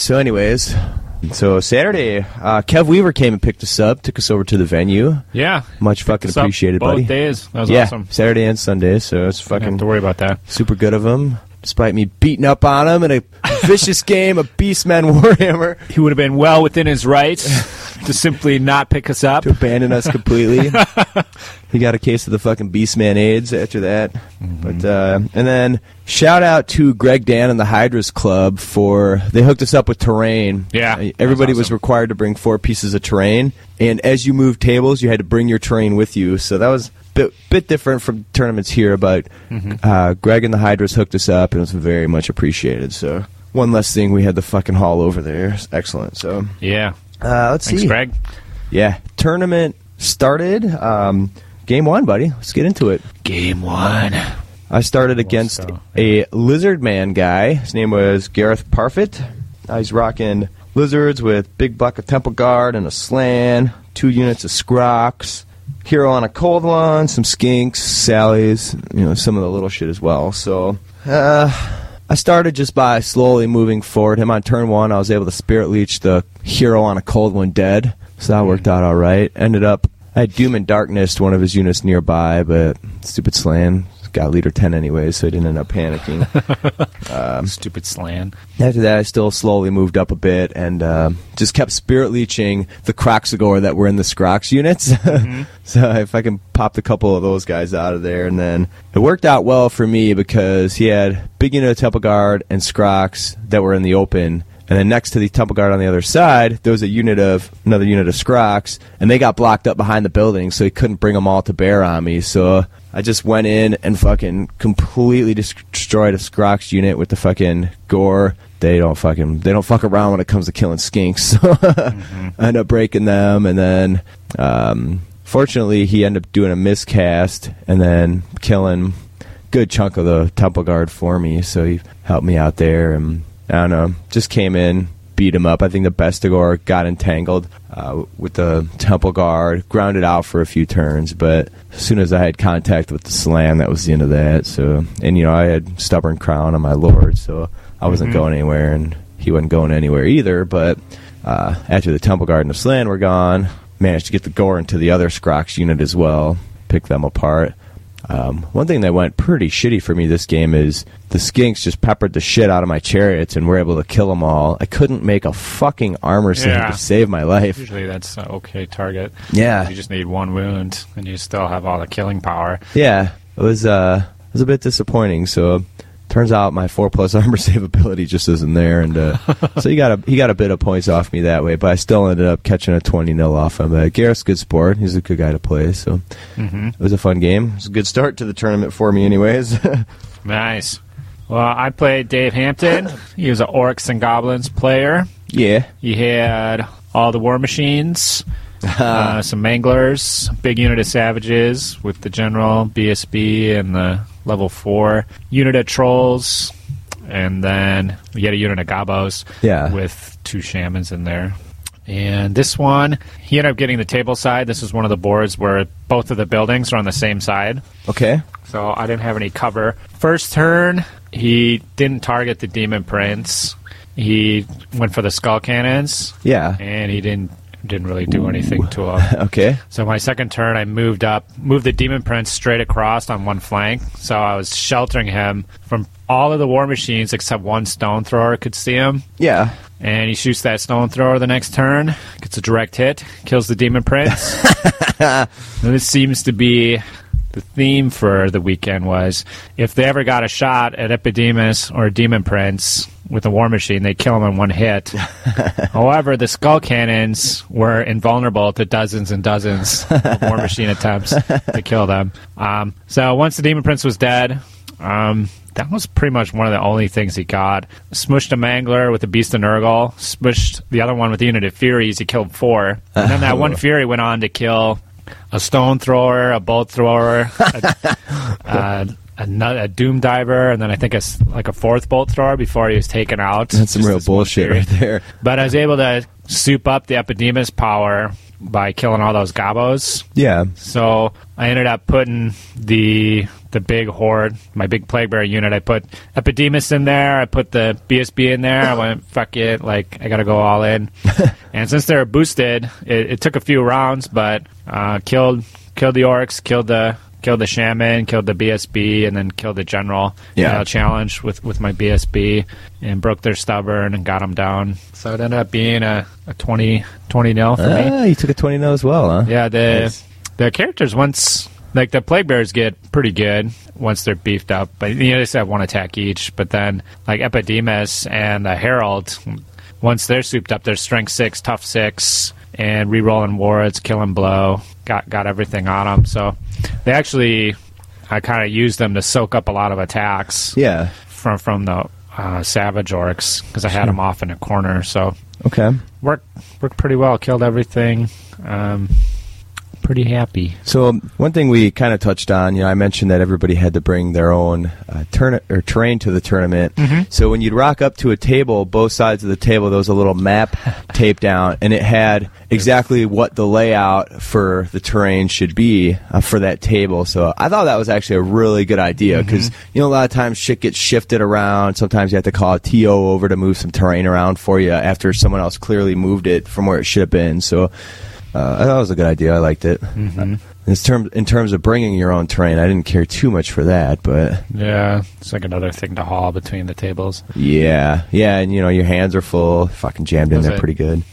So, anyways, so Saturday, uh, Kev Weaver came and picked us up, took us over to the venue. Yeah, Much fucking appreciated, both buddy. days. That was yeah, awesome. Saturday and Sunday. So it's fucking Don't have to worry about that. super good of him. Despite me beating up on him in a vicious game of Beastman Warhammer He would have been well within his rights to simply not pick us up. to abandon us completely. he got a case of the fucking Beastman AIDS after that. But uh, and then shout out to Greg Dan and the Hydras Club for they hooked us up with terrain. Yeah, Uh, everybody was awesome. required to bring four pieces of terrain, and as you moved tables, you had to bring your terrain with you. So that was a bit, bit different from tournaments here, but uh, Greg and the Hydras hooked us up, and it was very much appreciated. So. One less thing we had the fucking haul over there. Excellent. So Yeah. Uh, let's Thanks, see. Greg. Yeah, tournament started. Um, game one, buddy. Let's get into it. Game one. I started against go. a lizard man guy. His name was Gareth Parfit. Uh, he's rocking lizards with big buck of temple guard and a slan, two units of scrocs, hero on a cold one, some skinks, sallies, you know, some of the little shit as well. So, uh, I started just by slowly moving forward. Him on turn one, I was able to spirit leech the hero on a cold one dead, so that hmm. worked out all right. Ended up, I had Doom and Darkness, one of his units nearby, but stupid slan got leader ten anyway, so I didn't end up panicking. Stupid slan. After that, I still slowly moved up a bit and uh, just kept spirit leeching the Kroxigor that were in the Scrox units. so if I can pop a couple of those guys out of there, and then it worked out well for me because he had big unit of Temple Guard and Scrox that were in the open. And then next to the Temple Guard on the other side, there was a unit of another unit of Scrox, and they got blocked up behind the building, so he couldn't bring them all to bear on me. So I just went in and fucking completely destroyed a Scrox unit with the fucking gore. They don't fucking they don't fuck around when it comes to killing skinks. So I end up breaking them, and then um, fortunately he ended up doing a miscast and then killing good chunk of the temple guard for me. So he helped me out there, and I don't know, just came in, beat him up. I think the Bestigor got entangled uh, with the temple guard, grounded out for a few turns, but as soon as I had contact with the Slann, that was the end of that. So, and you know, I had stubborn crown on my lord, so I wasn't going anywhere, and he wasn't going anywhere either. But uh, after the temple guard and the Slann were gone, managed to get the gore into the other Scrox unit as well, pick them apart. Um, one thing that went pretty shitty for me this game is the skinks just peppered the shit out of my chariots and were able to kill them all. I couldn't make a fucking armor save Yeah. to save my life. Usually that's an okay target. Yeah. You just need one wound, and you still have all the killing power. Yeah, it was uh, it was a bit disappointing. So turns out my four plus armor save ability just isn't there, and uh, so he got a he got a bit of points off me that way. But I still ended up catching a twenty nil off him. Uh, Gareth's a good sport. He's a good guy to play. So hmm it was a fun game. It was a good start to the tournament for me, anyways. Nice. Well, I played Dave Hampton. He was an Orcs and Goblins player. yeah, He had all the war machines, uh, some manglers, big unit of savages with the general BSB and the level four unit of trolls, and then we had a unit of gobos Yeah. with two shamans in there. And this one, he ended up getting the table side. This is one of the boards where both of the buildings are on the same side. okay, So I didn't have any cover. First turn, he didn't target the demon prince. He went for the skull cannons, yeah, and he didn't didn't really do anything to him. okay, So my second turn, I moved up, moved the demon prince straight across on one flank. So I was sheltering him from all of the war machines except one stone thrower could see him. yeah. And he shoots that stone thrower the next turn, gets a direct hit, kills the demon prince. and this seems to be the theme for the weekend was if they ever got a shot at Epidemius or Demon Prince with a war machine, they'd kill him in one hit. However, the skull cannons were invulnerable to dozens and dozens of war machine attempts to kill them. Um, so once the Demon Prince was dead, um, that was pretty much one of the only things he got. Smushed a Mangler with the Beast of Nurgle, smushed the other one with the Unit of Furies, he killed four. And then that one Fury went on to kill a Stone Thrower, a Bolt Thrower, a, uh, a, a Doom Diver, and then I think a, like a fourth Bolt Thrower before he was taken out. That's some real bullshit right there. But I was able to soup up the Epidemius power by killing all those Gabos. Yeah, So I ended up putting the the big horde, my big plague bear unit. I put Epidemius in there. I put the BSB in there. I went fuck it, like I got to go all in. and since they're boosted, it, it took a few rounds, but uh, killed killed the orcs, killed the killed the shaman, killed the BSB, and then killed the general. Yeah. You know, challenge with with my BSB and broke their stubborn and got them down. So it ended up being a, a 20 20 nil for me. ah, you took a twenty nil as well, huh? Yeah, the Nice. the characters once like the plague bears get pretty good once they're beefed up, but you know they still have one attack each. But then like Epidemius and the Herald, once they're souped up, they're strength six, tough six, and rerolling wards, killing blow, got got everything on them. So they actually, I kind of used them to soak up a lot of attacks Yeah. from from the uh, savage orcs because I had them off in a corner. So Okay. worked worked pretty well. Killed everything. Um, pretty happy. So um, one thing we kind of touched on, you know, I mentioned that everybody had to bring their own uh, turn or terrain to the tournament. So when you'd rock up to a table, both sides of the table, there was a little map taped down, and it had exactly what the layout for the terrain should be uh, for that table. So I thought that was actually a really good idea because you know a lot of times shit gets shifted around. Sometimes you have to call a TO over to move some terrain around for you after someone else clearly moved it from where it should have been. So. Uh, it was a good idea. I liked it. Mm-hmm. In terms in terms of bringing your own train, I didn't care too much for that, but Yeah, it's like another thing to haul between the tables. yeah, yeah, and you know your hands are full, fucking jammed in there it- pretty good.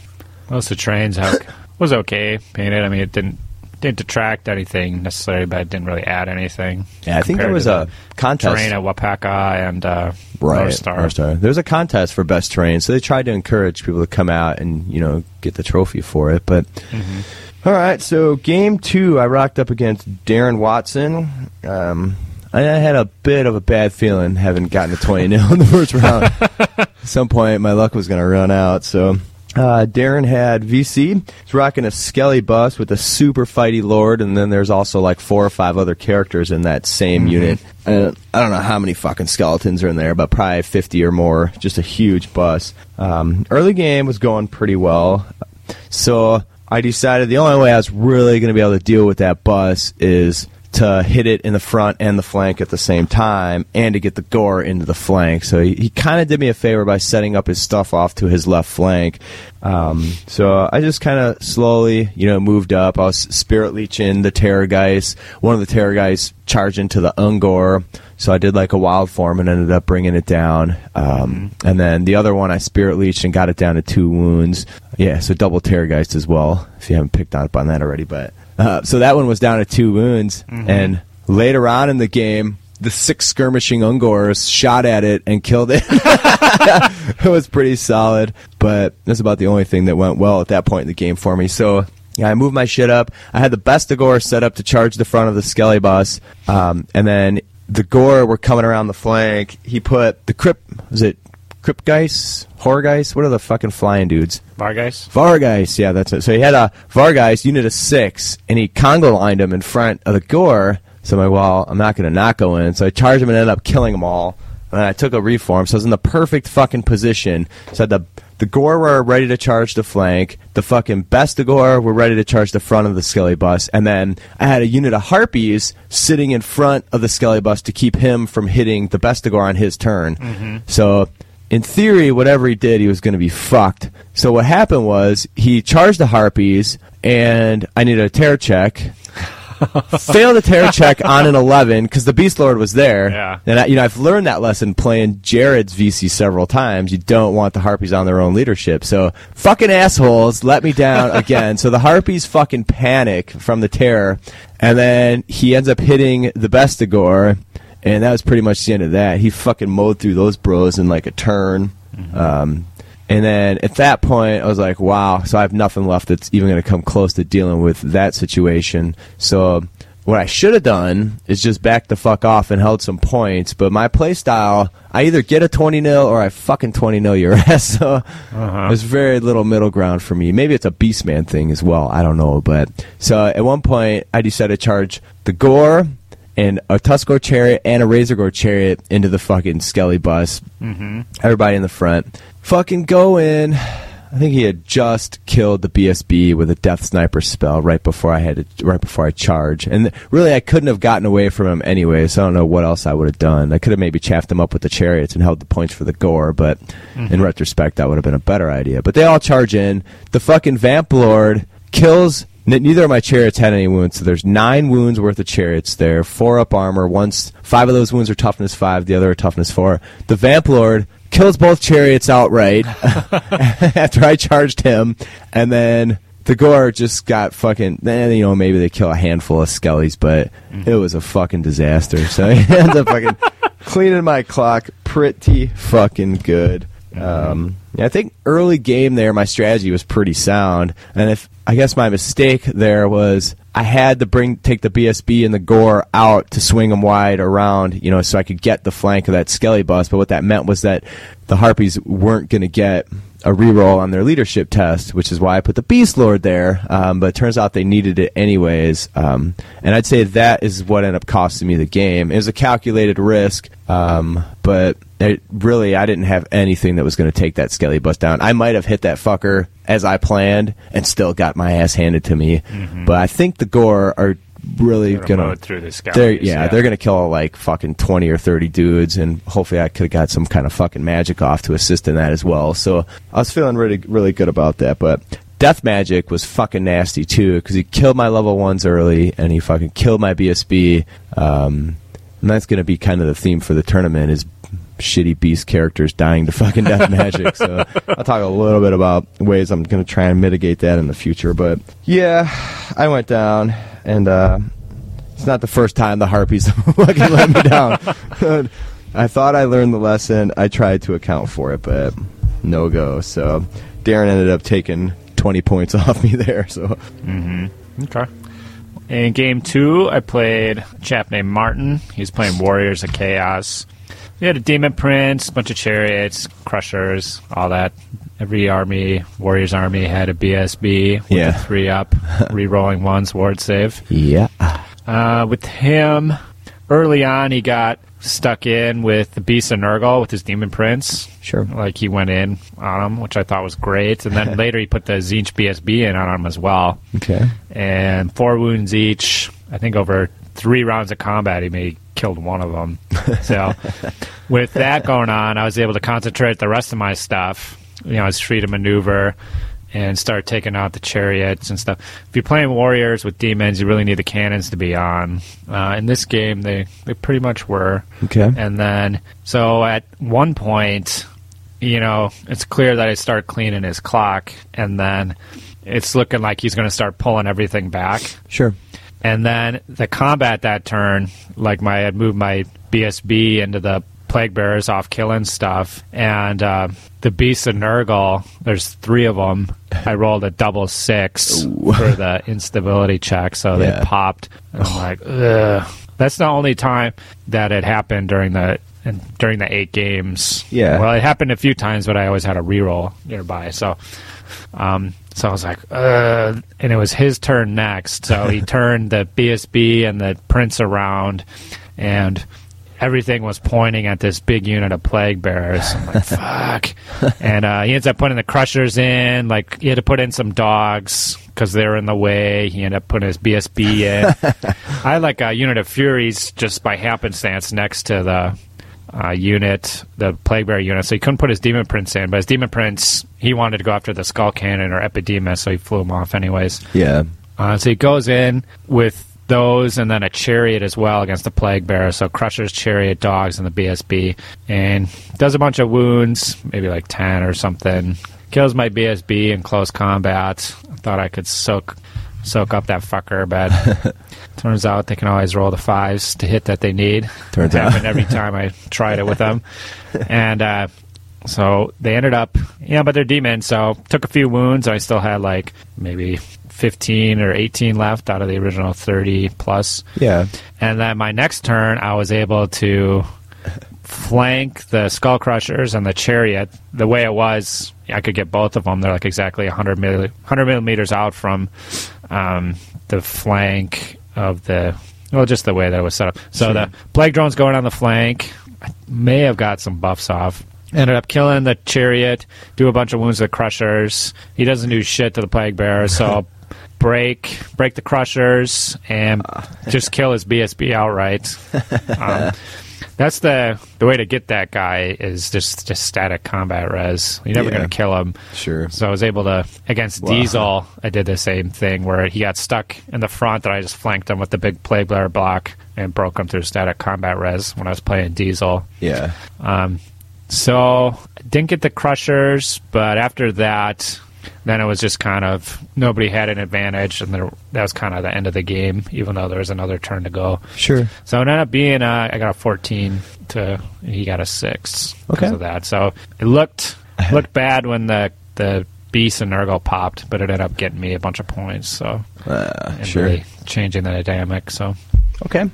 Most of the trains have, was okay painted. I mean, it didn't didn't detract anything necessarily, but it didn't really add anything. Yeah, I think there was a the contest. terrain at Wapaka and uh, Right, North Star. There was a contest for best terrain, so they tried to encourage people to come out and you know get the trophy for it. But Mm-hmm. All right, so game two, I rocked up against Darren Watson. Um, I I had a bit of a bad feeling having gotten a 20 0 in the first round. At some point, my luck was going to run out. So uh, Darren had VC. He's rocking a Skelly bus with a super fighty lord, and then there's also like four or five other characters in that same unit. Uh, I don't know how many fucking skeletons are in there, but probably 50 or more. Just a huge bus. Um, early game was going pretty well. So I decided the only way I was really going to be able to deal with that bus is to hit it in the front and the flank at the same time and to get the gore into the flank. So he, he kind of did me a favor by setting up his stuff off to his left flank. Um, so I just kind of slowly, you know, moved up. I was spirit leeching the terror guys. One of the terror guys charged into the Ungor. So I did like a wild form and ended up bringing it down. Um, and then the other one I spirit leeched and got it down to two wounds. Yeah, so double terror geist as well. If you haven't picked up on that already, but uh, so that one was down to two wounds. And later on in the game, the six skirmishing Ungors shot at it and killed it. it was pretty solid, but that's about the only thing that went well at that point in the game for me. So yeah, I moved my shit up. I had the Bestigor set up to charge the front of the Skelly bus, um, and then the gore were coming around the flank. He put the Crip, was it Cripgeist, Horgeist? What are the fucking flying dudes? Vargeist? Vargeist, yeah, that's it. So he had a Vargeist unit of six, and he Congo lined him in front of the Gore. So I'm like, well, I'm not going to not go in. So I charged him and ended up killing them all. And then I took a reform, so I was in the perfect fucking position. So I had the the Gore were ready to charge the flank. The fucking Bestigor were ready to charge the front of the Skelly bus. And then I had a unit of Harpies sitting in front of the Skelly bus to keep him from hitting the Bestigor on his turn. Mm-hmm. So in theory, whatever he did, he was going to be fucked. So what happened was he charged the harpies, and I needed a tear check. Failed a terror check on an eleven because the Beast Lord was there. Yeah. and I, you know I've learned that lesson playing Jared's VC several times. You don't want the harpies on their own leadership. So fucking assholes let me down again. so the harpies fucking panic from the terror, and then he ends up hitting the Bestigor. And that was pretty much the end of that. He fucking mowed through those bros in like a turn. Um, and then at that point, I was like, wow, so I have nothing left that's even going to come close to dealing with that situation. So what I should have done is just back the fuck off and held some points. But my play style, I either get a 20 nil or I fucking 20 nil your ass. So uh-huh. there's very little middle ground for me. Maybe it's a Beastman thing as well. I don't know. But so at one point, I decided to charge the Gore and a Tuskgor chariot and a Razorgor chariot into the fucking Skelly bus. Mm-hmm. Everybody in the front. Fucking go in. I think he had just killed the BSB with a death sniper spell right before I had to, right before I charge, and really I couldn't have gotten away from him anyway. So I don't know what else I would have done. I could have maybe chaffed him up with the chariots and held the points for the gore, but in retrospect that would have been a better idea. But they all charge in. The fucking Vamp Lord kills. N- Neither of my chariots had any wounds, so there's nine wounds worth of chariots there. Four up armor. Once five of those wounds are toughness five, the other are toughness four. The Vamp Lord kills both chariots outright after I charged him, and then the gore just got fucking. Then you know maybe they kill a handful of skellies, but it was a fucking disaster. So he ends up fucking cleaning my clock pretty fucking good. Um, yeah, I think early game there, my strategy was pretty sound, and if I guess my mistake there was I had to bring take the BSB and the gore out to swing them wide around, you know, so I could get the flank of that Skelly bus. But what that meant was that the Harpies weren't going to get a reroll on their leadership test, which is why I put the Beast Lord there. Um, but it turns out they needed it anyways. Um, and I'd say that is what ended up costing me the game. It was a calculated risk, um, but it really I didn't have anything that was going to take that Skelly bus down. I might have hit that fucker as I planned and still got my ass handed to me. But I think the Gore are really gonna mowed through the they're yeah, yeah. they're gonna kill like fucking 20 or 30 dudes and hopefully i could have got some kind of fucking magic off to assist in that as well so i was feeling really really good about that but death magic was fucking nasty too because he killed my level ones early and he fucking killed my bsb um, and that's gonna be kind of the theme for the tournament is shitty beast characters dying to fucking death magic. So I'll talk a little bit about ways I'm going to try and mitigate that in the future. But yeah, I went down, and uh, it's not the first time the harpies fucking let me down. I thought I learned the lesson. I tried to account for it, but no go. So Darren ended up taking 20 points off me there. So Okay. In game two, I played a chap named Martin. He's playing Warriors of Chaos. We had a Demon Prince, a bunch of chariots, crushers, all that. Every army, Warriors army, had a BSB with Yeah. a three up, re-rolling ones, ward save. yeah, Uh, with him, early on, he got stuck in with the Beast of Nurgle with his Demon Prince. Sure. Like he went in on him, which I thought was great. And then later he put the Tzeentch BSB in on him as well okay, and four wounds each. I think over three rounds of combat, he may killed one of them. So, with that going on, I was able to concentrate the rest of my stuff. You know, I was free to maneuver. and start taking out the chariots and stuff. If you're playing warriors with demons, you really need the cannons to be on. Uh, in this game, they they pretty much were. Okay. And then, so at one point, you know, it's clear that I start cleaning his clock, and then it's looking like he's going to start pulling everything back. Sure. And then the combat that turn, like my I had moved my BSB into the plague bearers off killing stuff, and uh, the beasts of Nurgle. There's three of them. I rolled a double six Ooh. for the instability check, so Yeah. they popped. And I'm like, ugh. That's the only time that it happened during the and during the eight games. Yeah. Well, it happened a few times, but I always had a reroll nearby. So, um, so I was like, uh, and it was his turn next. So he turned the BSB and the Prince around, and everything was pointing at this big unit of plague bearers. I'm like, fuck. And uh, he ends up putting the crushers in. Like he had to put in some dogs because they were in the way. He ended up putting his BSB in. I had like a unit of Furies just by happenstance next to the uh, unit, the Plague Bearer unit. So he couldn't put his Demon Prince in, but his Demon Prince, he wanted to go after the Skull Cannon or Epidemius, so he flew him off anyways. Yeah. Uh, so he goes in with those and then a chariot as well against the plague bearer. So crushers, chariot, dogs, and the BSB, and does a bunch of wounds, maybe like ten or something. Kills my BSB in close combat. I thought I could soak soak up that fucker, but turns out they can always roll the fives to hit that they need. Turns It out. every time I tried it with them, and. uh so they ended up, yeah, but they're demons. So took a few wounds. I still had like maybe 15 or 18 left out of the original 30 plus. Yeah. And then my next turn, I was able to flank the skull crushers and the chariot. The way it was, I could get both of them. They're like exactly 100, milli- 100 millimeters out from um, the flank of the. Well, just the way that it was set up. So Sure. the plague drone's going on the flank. I may have got some buffs off. Ended up killing the chariot, do a bunch of wounds to the crushers. He doesn't do shit to the plague bearer, so break break the crushers and just kill his BSB outright. um, that's the the way to get that guy is just just static combat res. You're never Yeah. going to kill him. Sure. So I was able to against Wow. Diesel. I did the same thing where he got stuck in the front, and I just flanked him with the big plague bearer block and broke him through static combat res when I was playing Diesel. Yeah. Um, so didn't get the crushers, but after that, then it was just kind of nobody had an advantage, and there, that was kind of the end of the game. Even though there was another turn to go, Sure. so it ended up being uh, I got a 14 to he got a six because Okay. of that. So it looked looked bad when the the beast and Nurgle popped, but it ended up getting me a bunch of points. So Uh, sure. really changing the dynamic. So Okay.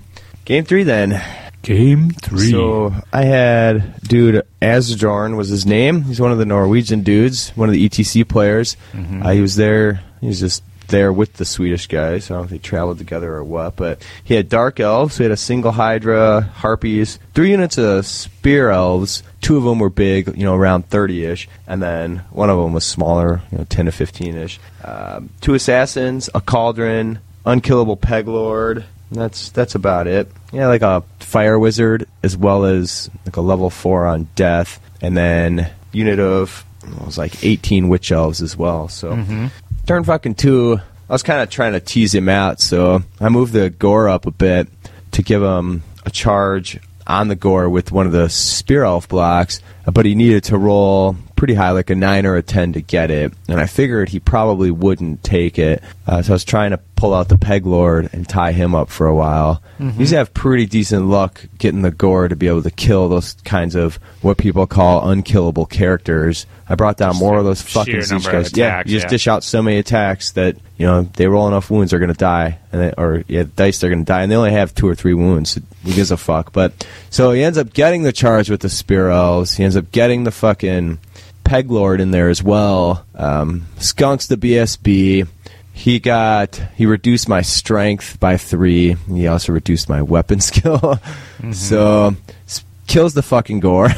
Game three then. Game three. So I had dude Asjorn was his name. He's one of the Norwegian dudes, one of the ETC players. Mm-hmm. Uh, he was there. He was just there with the Swedish guys. I don't know if they traveled together or what, but he had dark elves. He had a single Hydra, harpies, three units of spear elves. Two of them were big, you know, around thirty-ish, and then one of them was smaller, you know, ten to fifteen-ish. Um, two assassins, a cauldron, unkillable peg lord. That's that's about it. Yeah, like a fire wizard as well as like a level four on death, and then unit of it was like eighteen witch elves as well. So mm-hmm. turn fucking two. I was kind of trying to tease him out, so I moved the gore up a bit to give him a charge on the gore with one of the spear elf blocks, but he needed to roll pretty high, like a nine or a ten, to get it. And I figured he probably wouldn't take it, uh, so I was trying to pull out the peg lord and tie him up for a while. Usually have pretty decent luck getting the gore to be able to kill those kinds of what people call unkillable characters. I brought down more of those fucking siege guys. yeah, you just yeah. dish out so many attacks that you know they roll enough wounds, they're going to die, and they, or yeah, dice they're going to die, and they only have two or three wounds. Who gives a fuck? But so he ends up getting the charge with the spear elves. He ends up getting the fucking peg lord in there as well. Um, skunks the BSB. He got he reduced my strength by three. He also reduced my weapon skill. So kills the fucking gore.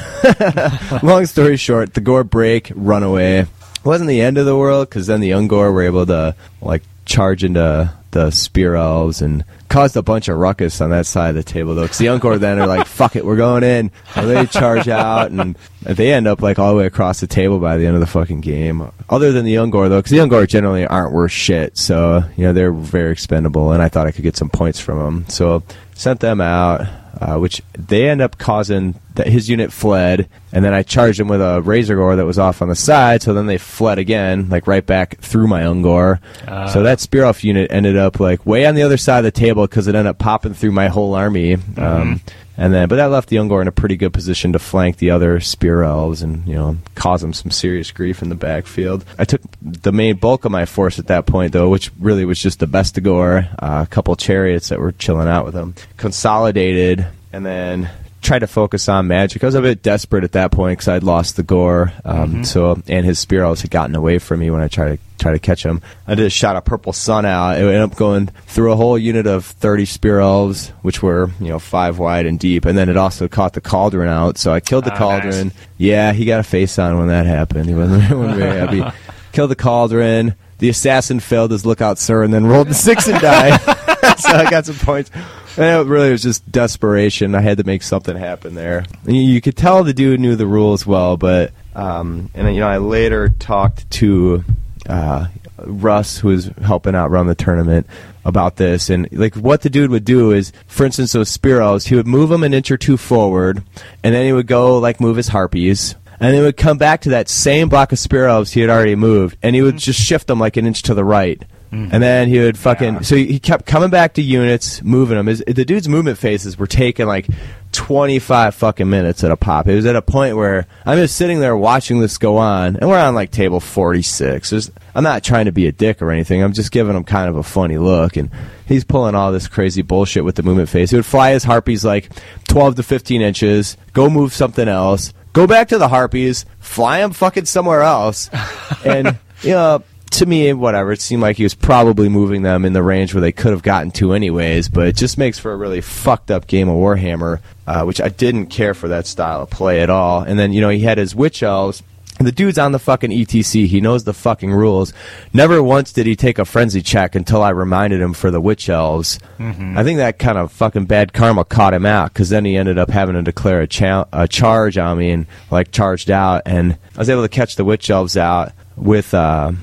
Long story short, the gore break, run away. it wasn't the end of the world because then the Ungor were able to like charge into the spear elves and caused a bunch of ruckus on that side of the table though. Because the Ungor then are like, "Fuck it, we're going in." And they charge out and they end up like all the way across the table by the end of the fucking game. Other than the Ungor though, because the Ungor generally aren't worth shit, so you know they're very expendable. And I thought I could get some points from them, so sent them out. Uh, which they end up causing that his unit fled, and then I charged him with a Razorgor that was off on the side. So then they fled again, like right back through my Ungor. Uh, so that spear elf unit ended up like way on the other side of the table because it ended up popping through my whole army. Um, and then, but that left the Ungor in a pretty good position to flank the other spear elves and you know cause them some serious grief in the backfield. I took the main bulk of my force at that point though, which really was just the Bestigor, uh, a couple chariots that were chilling out with them, consolidated, and then tried to focus on magic. I was a bit desperate at that point because I'd lost the gore. Um, So and his spear elves had gotten away from me when I tried to try to catch him. I just shot a purple sun out. It ended up going through a whole unit of thirty spear elves, which were you know five wide and deep, and then it also caught the cauldron out. So I killed the Ah, cauldron. nice. Yeah, he got a face on when that happened. He wasn't, he wasn't very happy. Killed the cauldron. The assassin failed his lookout, sir, and then rolled the six and died. so I got some points. And it really was just desperation. I had to make something happen there. You, could tell the dude knew the rules well, but um, and you know I later talked to uh, Russ, who was helping out run the tournament, about this. And like what the dude would do is, for instance, those spear elves, he would move them an inch or two forward, and then he would go like move his harpies. And he would come back to that same block of spear elves he had already moved, and he would just shift them like an inch to the right. And then he would fucking. So he kept coming back to units, moving them. His, the dude's movement phases were taking like 25 fucking minutes at a pop. It was at a point where I'm just sitting there watching this go on, and we're on like table 46. There's, I'm not trying to be a dick or anything. I'm just giving him kind of a funny look. And he's pulling all this crazy bullshit with the movement phase. He would fly his harpies like 12 to 15 inches, go move something else, go back to the harpies, fly them fucking somewhere else. and, you know, to me, whatever, it seemed like he was probably moving them in the range where they could have gotten to anyways, but it just makes for a really fucked up game of Warhammer, uh, which I didn't care for that style of play at all. And then, you know, he had his witch elves. The dude's on the fucking ETC. He knows the fucking rules. Never once did he take a frenzy check until I reminded him for the witch elves. I think that kind of fucking bad karma caught him out because then he ended up having to declare a, cha- a charge on me and like charged out. And I was able to catch the witch elves out with. Uh,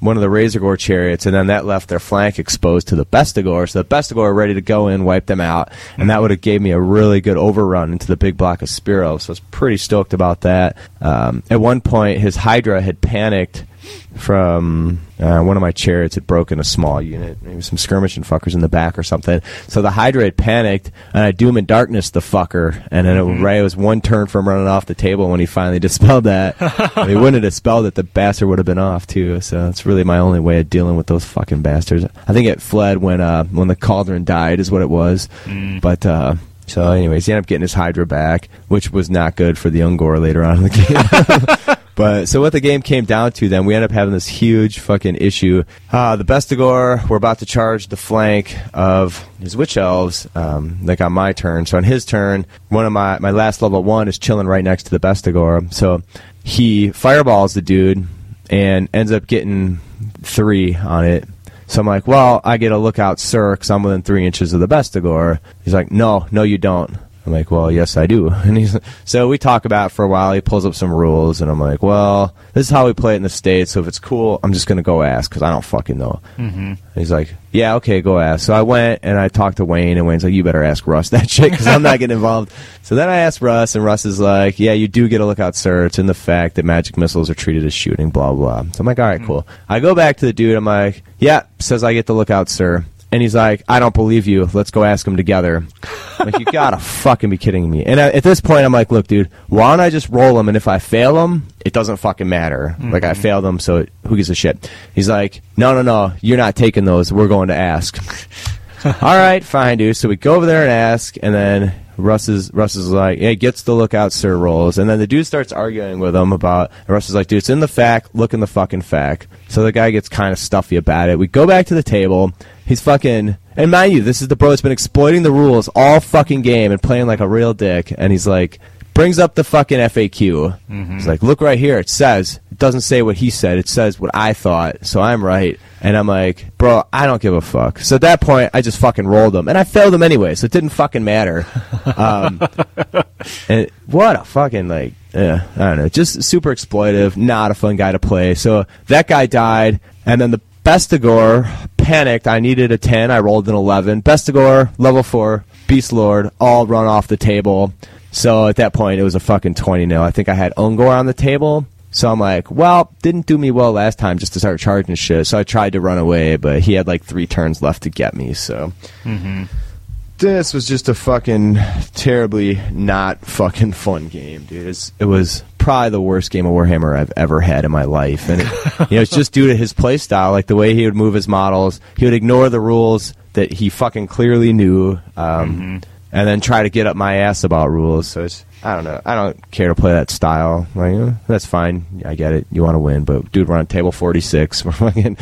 one of the Razorgor chariots, and then that left their flank exposed to the Bestigor. So the Bestigor were ready to go in, wipe them out, and that would have gave me a really good overrun into the big block of Spiro. So I was pretty stoked about that. Um, at one point, his Hydra had panicked from uh, one of my chariots had broken a small unit, maybe some skirmishing fuckers in the back or something. So the Hydra had panicked, and I doom and darkness the fucker, and then it, right, it was one turn from running off the table when he finally dispelled that. if he wouldn't have dispelled it, the bastard would have been off too. So that's really my only way of dealing with those fucking bastards. I think it fled when uh, when the cauldron died, is what it was. But uh, so, anyways, he ended up getting his Hydra back, which was not good for the Ungor later on in the game. But so what the game came down to, then we ended up having this huge fucking issue. Uh, the Bestigor were about to charge the flank of his witch elves, um, like on my turn. So on his turn, one of my my last level one is chilling right next to the Bestigor. So he fireballs the dude and ends up getting three on it. So I'm like, well, I get a lookout, sir, because I'm within three inches of the Bestigor. He's like, no, no, you don't. I'm like, well, yes, I do. And he's so we talk about it for a while. He pulls up some rules, and I'm like, well, this is how we play it in the states. So if it's cool, I'm just gonna go ask because I don't fucking know. Mm-hmm. He's like, yeah, okay, go ask. So I went and I talked to Wayne, and Wayne's like, you better ask Russ that shit because I'm not getting involved. So then I asked Russ, and Russ is like, yeah, you do get a lookout, sir. It's in the fact that magic missiles are treated as shooting, blah blah. So I'm like, all right, cool. I go back to the dude. I'm like, yeah, says I get the lookout, sir. And he's like, I don't believe you. Let's go ask him together. I'm like, you gotta fucking be kidding me. And I, at this point, I'm like, look, dude, why don't I just roll him? And if I fail him, it doesn't fucking matter. Like, I mm-hmm. failed him, so it, who gives a shit? He's like, no, no, no, you're not taking those. We're going to ask. All right, fine, dude. So we go over there and ask, and then Russ is Russ is like, yeah, gets the lookout sir rolls, and then the dude starts arguing with him about. And Russ is like, dude, it's in the fact. Look in the fucking fact. So the guy gets kind of stuffy about it. We go back to the table. He's fucking. And mind you, this is the bro that's been exploiting the rules all fucking game and playing like a real dick. And he's like brings up the fucking FAQ. He's like, look right here. It says, it doesn't say what he said. It says what I thought. So I'm right. And I'm like, bro, I don't give a fuck. So at that point, I just fucking rolled him. And I failed him anyway, so it didn't fucking matter. Um, and what a fucking, like, yeah, I don't know. Just super exploitive, not a fun guy to play. So that guy died. And then the Bestigor panicked. I needed a 10. I rolled an 11. Bestigor, level 4, Beast Lord, all run off the table. So at that point, it was a fucking 20 0. I think I had Ungor on the table. So I'm like, well, didn't do me well last time just to start charging shit. So I tried to run away, but he had like three turns left to get me. So this was just a fucking terribly not fucking fun game, dude. It's, it was probably the worst game of Warhammer I've ever had in my life, and it, you know it's just due to his play style, like the way he would move his models. He would ignore the rules that he fucking clearly knew, um, and then try to get up my ass about rules. So it's I don't know. I don't care to play that style. Like eh, that's fine. I get it. You want to win, but dude, we're on table forty six. We're fucking.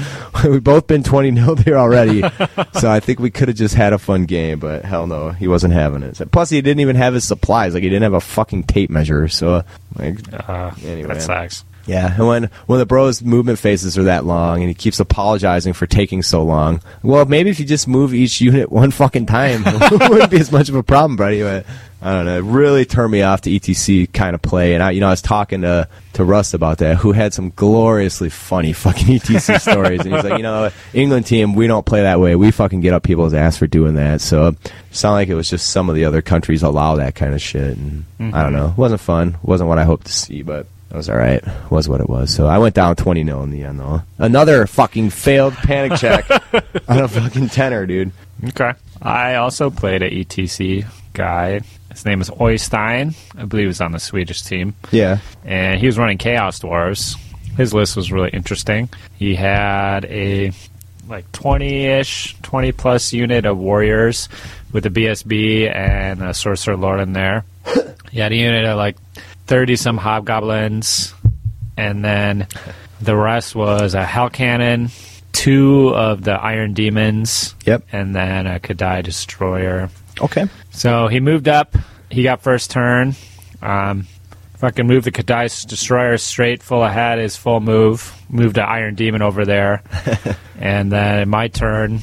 We've both been twenty 0 there already. so I think we could have just had a fun game, but hell no, he wasn't having it. So- Plus, he didn't even have his supplies. Like he didn't have a fucking tape measure. So like, Uh, Anyway. that sucks. Yeah, and when when the bros movement phases are that long, and he keeps apologizing for taking so long. Well, maybe if you just move each unit one fucking time, it wouldn't be as much of a problem, buddy. But I don't know. It really turned me off to ETC kind of play. And I, you know, I was talking to to Rust about that, who had some gloriously funny fucking ETC stories, and he's like, you know, England team, we don't play that way. We fucking get up people's ass for doing that. So it sounded like it was just some of the other countries allow that kind of shit, and mm-hmm. I don't know. It wasn't fun. It wasn't what I hoped to see, but. It was all right. Was what it was. So I went down 20 0 in the end, though. Another fucking failed panic check on a fucking tenor, dude. Okay. I also played a ETC guy. His name is Oystein. I believe he's on the Swedish team. Yeah. and he was running Chaos Dwarves. His list was really interesting. He had a like 20-ish, 20 plus unit of warriors with a BSB and a sorcerer lord in there. He had a unit of like 30 some hobgoblins and then the rest was a hell cannon, two of the iron demons, Yep. and then a K'daai destroyer. Okay. So he moved up. He got first turn. Um, fucking move the K'daai Destroyer straight full ahead, his full move. Moved the Iron Demon over there. and then in my turn,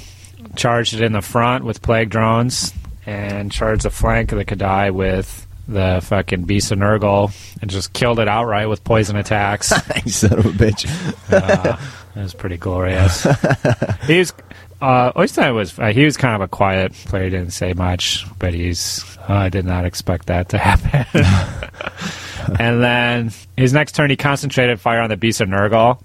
charged it in the front with Plague Drones and charged the flank of the K'daai with the fucking Beast of Nurgle and just killed it outright with poison attacks. you son of a bitch. Uh, it was pretty glorious. he was, uh, Oystein was, uh, he was kind of a quiet player, didn't say much, but he's, uh, I did not expect that to happen. and then his next turn, he concentrated fire on the Beast of Nurgle.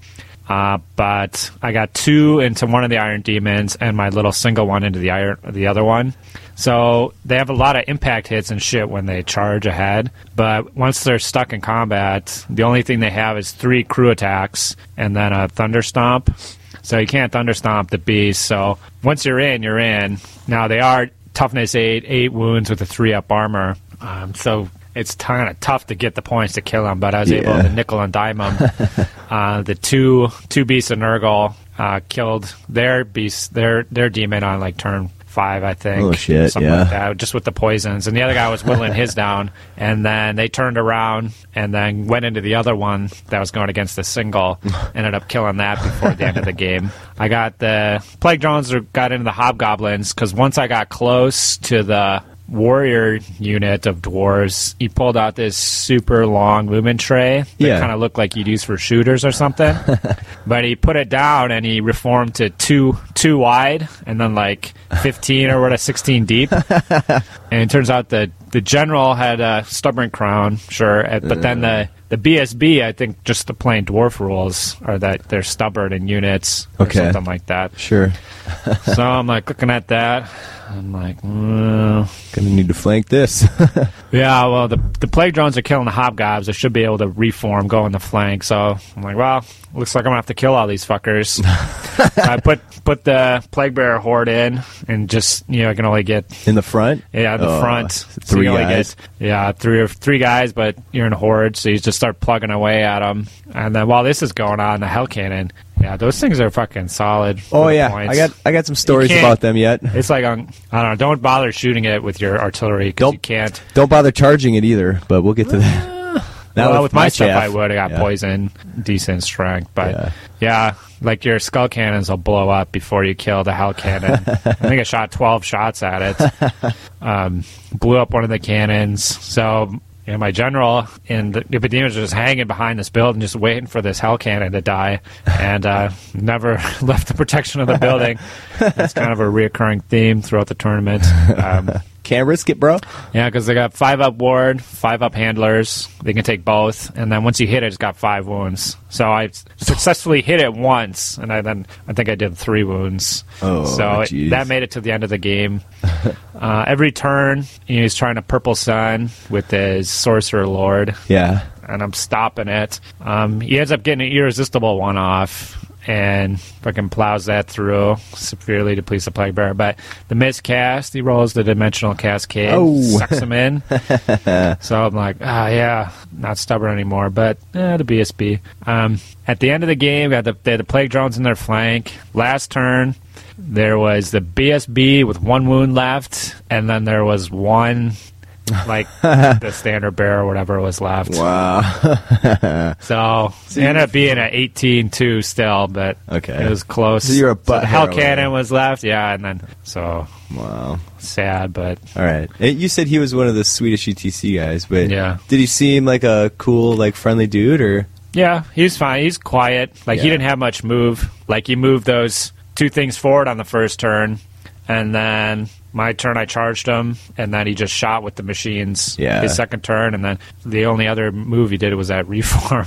Uh, but I got two into one of the Iron Demons and my little single one into the iron, the other one. So they have a lot of impact hits and shit when they charge ahead. But once they're stuck in combat, the only thing they have is three crew attacks and then a thunder stomp. So you can't thunder stomp the beast. So once you're in, you're in. Now they are toughness eight, eight wounds with a three up armor. Um, so it's kind of tough to get the points to kill them. But I was able to nickel and dime them. uh, the two two beasts of Nurgle uh, killed their beast, their their demon on like turn five, I think. Oh, shit, something yeah. like that, just with the poisons. And the other guy was whittling his down, and then they turned around and then went into the other one that was going against the single. ended up killing that before the end of the game. I got the plague drones or got into the hobgoblins because once I got close to the warrior unit of dwarves, he pulled out this super long lumen tray that Yeah. kind of looked like you'd use for shooters or something. but he put it down and he reformed to two two wide and then like fifteen or what, a sixteen deep. and it turns out the the general had a stubborn crown, sure, uh, but then the the BSB, I think, just the plain dwarf rules are that they're stubborn in units or Okay. something like that. Sure. so I'm like looking at that. I'm like, well, Gonna need to flank this. yeah, well, the the plague drones are killing the hobgobs. They should be able to reform, go in the flank. So I'm like, well, looks like I'm gonna have to kill all these fuckers. So I put put the plague bearer horde in, and just you know, I can only get In the front? yeah the Oh, front. So three can guys. Get, yeah, three or three guys, but you're in a horde, so you just start plugging away at them. And then while this is going on, the hell cannon, Yeah, those things are fucking solid. Oh yeah, points. I got I got some stories about them yet. It's like on, I don't know. Don't bother shooting it with your artillery because you can't. Don't bother charging it either, but we'll get to that. Not well, with my stuff. I would. I got Yeah. poison, decent strength, but Yeah. yeah. like your skull cannons will blow up before you kill the hell cannon. I think I shot twelve shots at it. Um, blew up one of the cannons. So. You know, my general and the Epidemius was just hanging behind this building, just waiting for this hell cannon to die, and uh, never left the protection of the building. It's kind of a reoccurring theme throughout the tournament. Um, Can't risk it, bro. yeah, because they got five up ward, five up handlers. They can take both, and then once you hit it, it's got five wounds. So I successfully hit it once, and I then I think I did three wounds. Oh, so it- that made it to the end of the game. uh, every turn, he's trying to purple sun with his sorcerer lord, Yeah. and I'm stopping it. Um, he ends up getting an irresistible one off and fucking plows that through, severely depletes the plague bearer. But the miscast, he rolls the dimensional cascade, Oh. sucks him in. so I'm like, ah, yeah, not stubborn anymore. But eh, the BSB. Um, at the end of the game, we had the, they had the plague drones in their flank. Last turn, there was the BSB with one wound left, and then there was one. Like the standard bear or whatever was left. Wow. So it ended up being at 18-2 still, but Okay. it was close. So you're a butt the Hell. Cannon was left, yeah, and then so wow. sad, but All right. You said he was one of the Swedish ETC guys, but Yeah. did he seem like a cool, like friendly dude, or yeah, he's fine. He's quiet. Like he didn't have much move. Like he moved those two things forward on the first turn, and then my turn I charged him, and then he just shot with the machines. Yeah. His second turn, and then the only other move he did was that reform.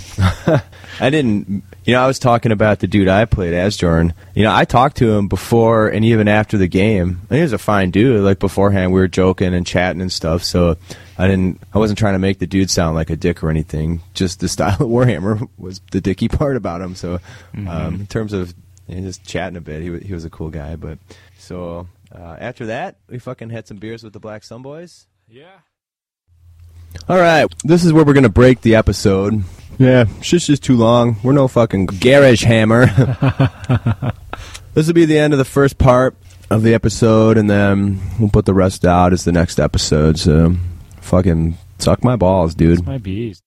I didn't. You know, I was talking about the dude I played as Jordan. You know, I talked to him before and even after the game. And he was a fine dude. Like beforehand, we were joking and chatting and stuff. So I didn't. I wasn't trying to make the dude sound like a dick or anything. Just the style of Warhammer was the dicky part about him. So um, in terms of you know, just chatting a bit, he was, he was a cool guy. But so uh, after that, we fucking had some beers with the Black Sun Boys. yeah. All right, this is where we're gonna break the episode. Yeah, shit's just too long. We're no fucking garage hammer. this will be the end of the first part of the episode, and then we'll put the rest out as the next episode. So, fucking suck my balls, dude. My beast.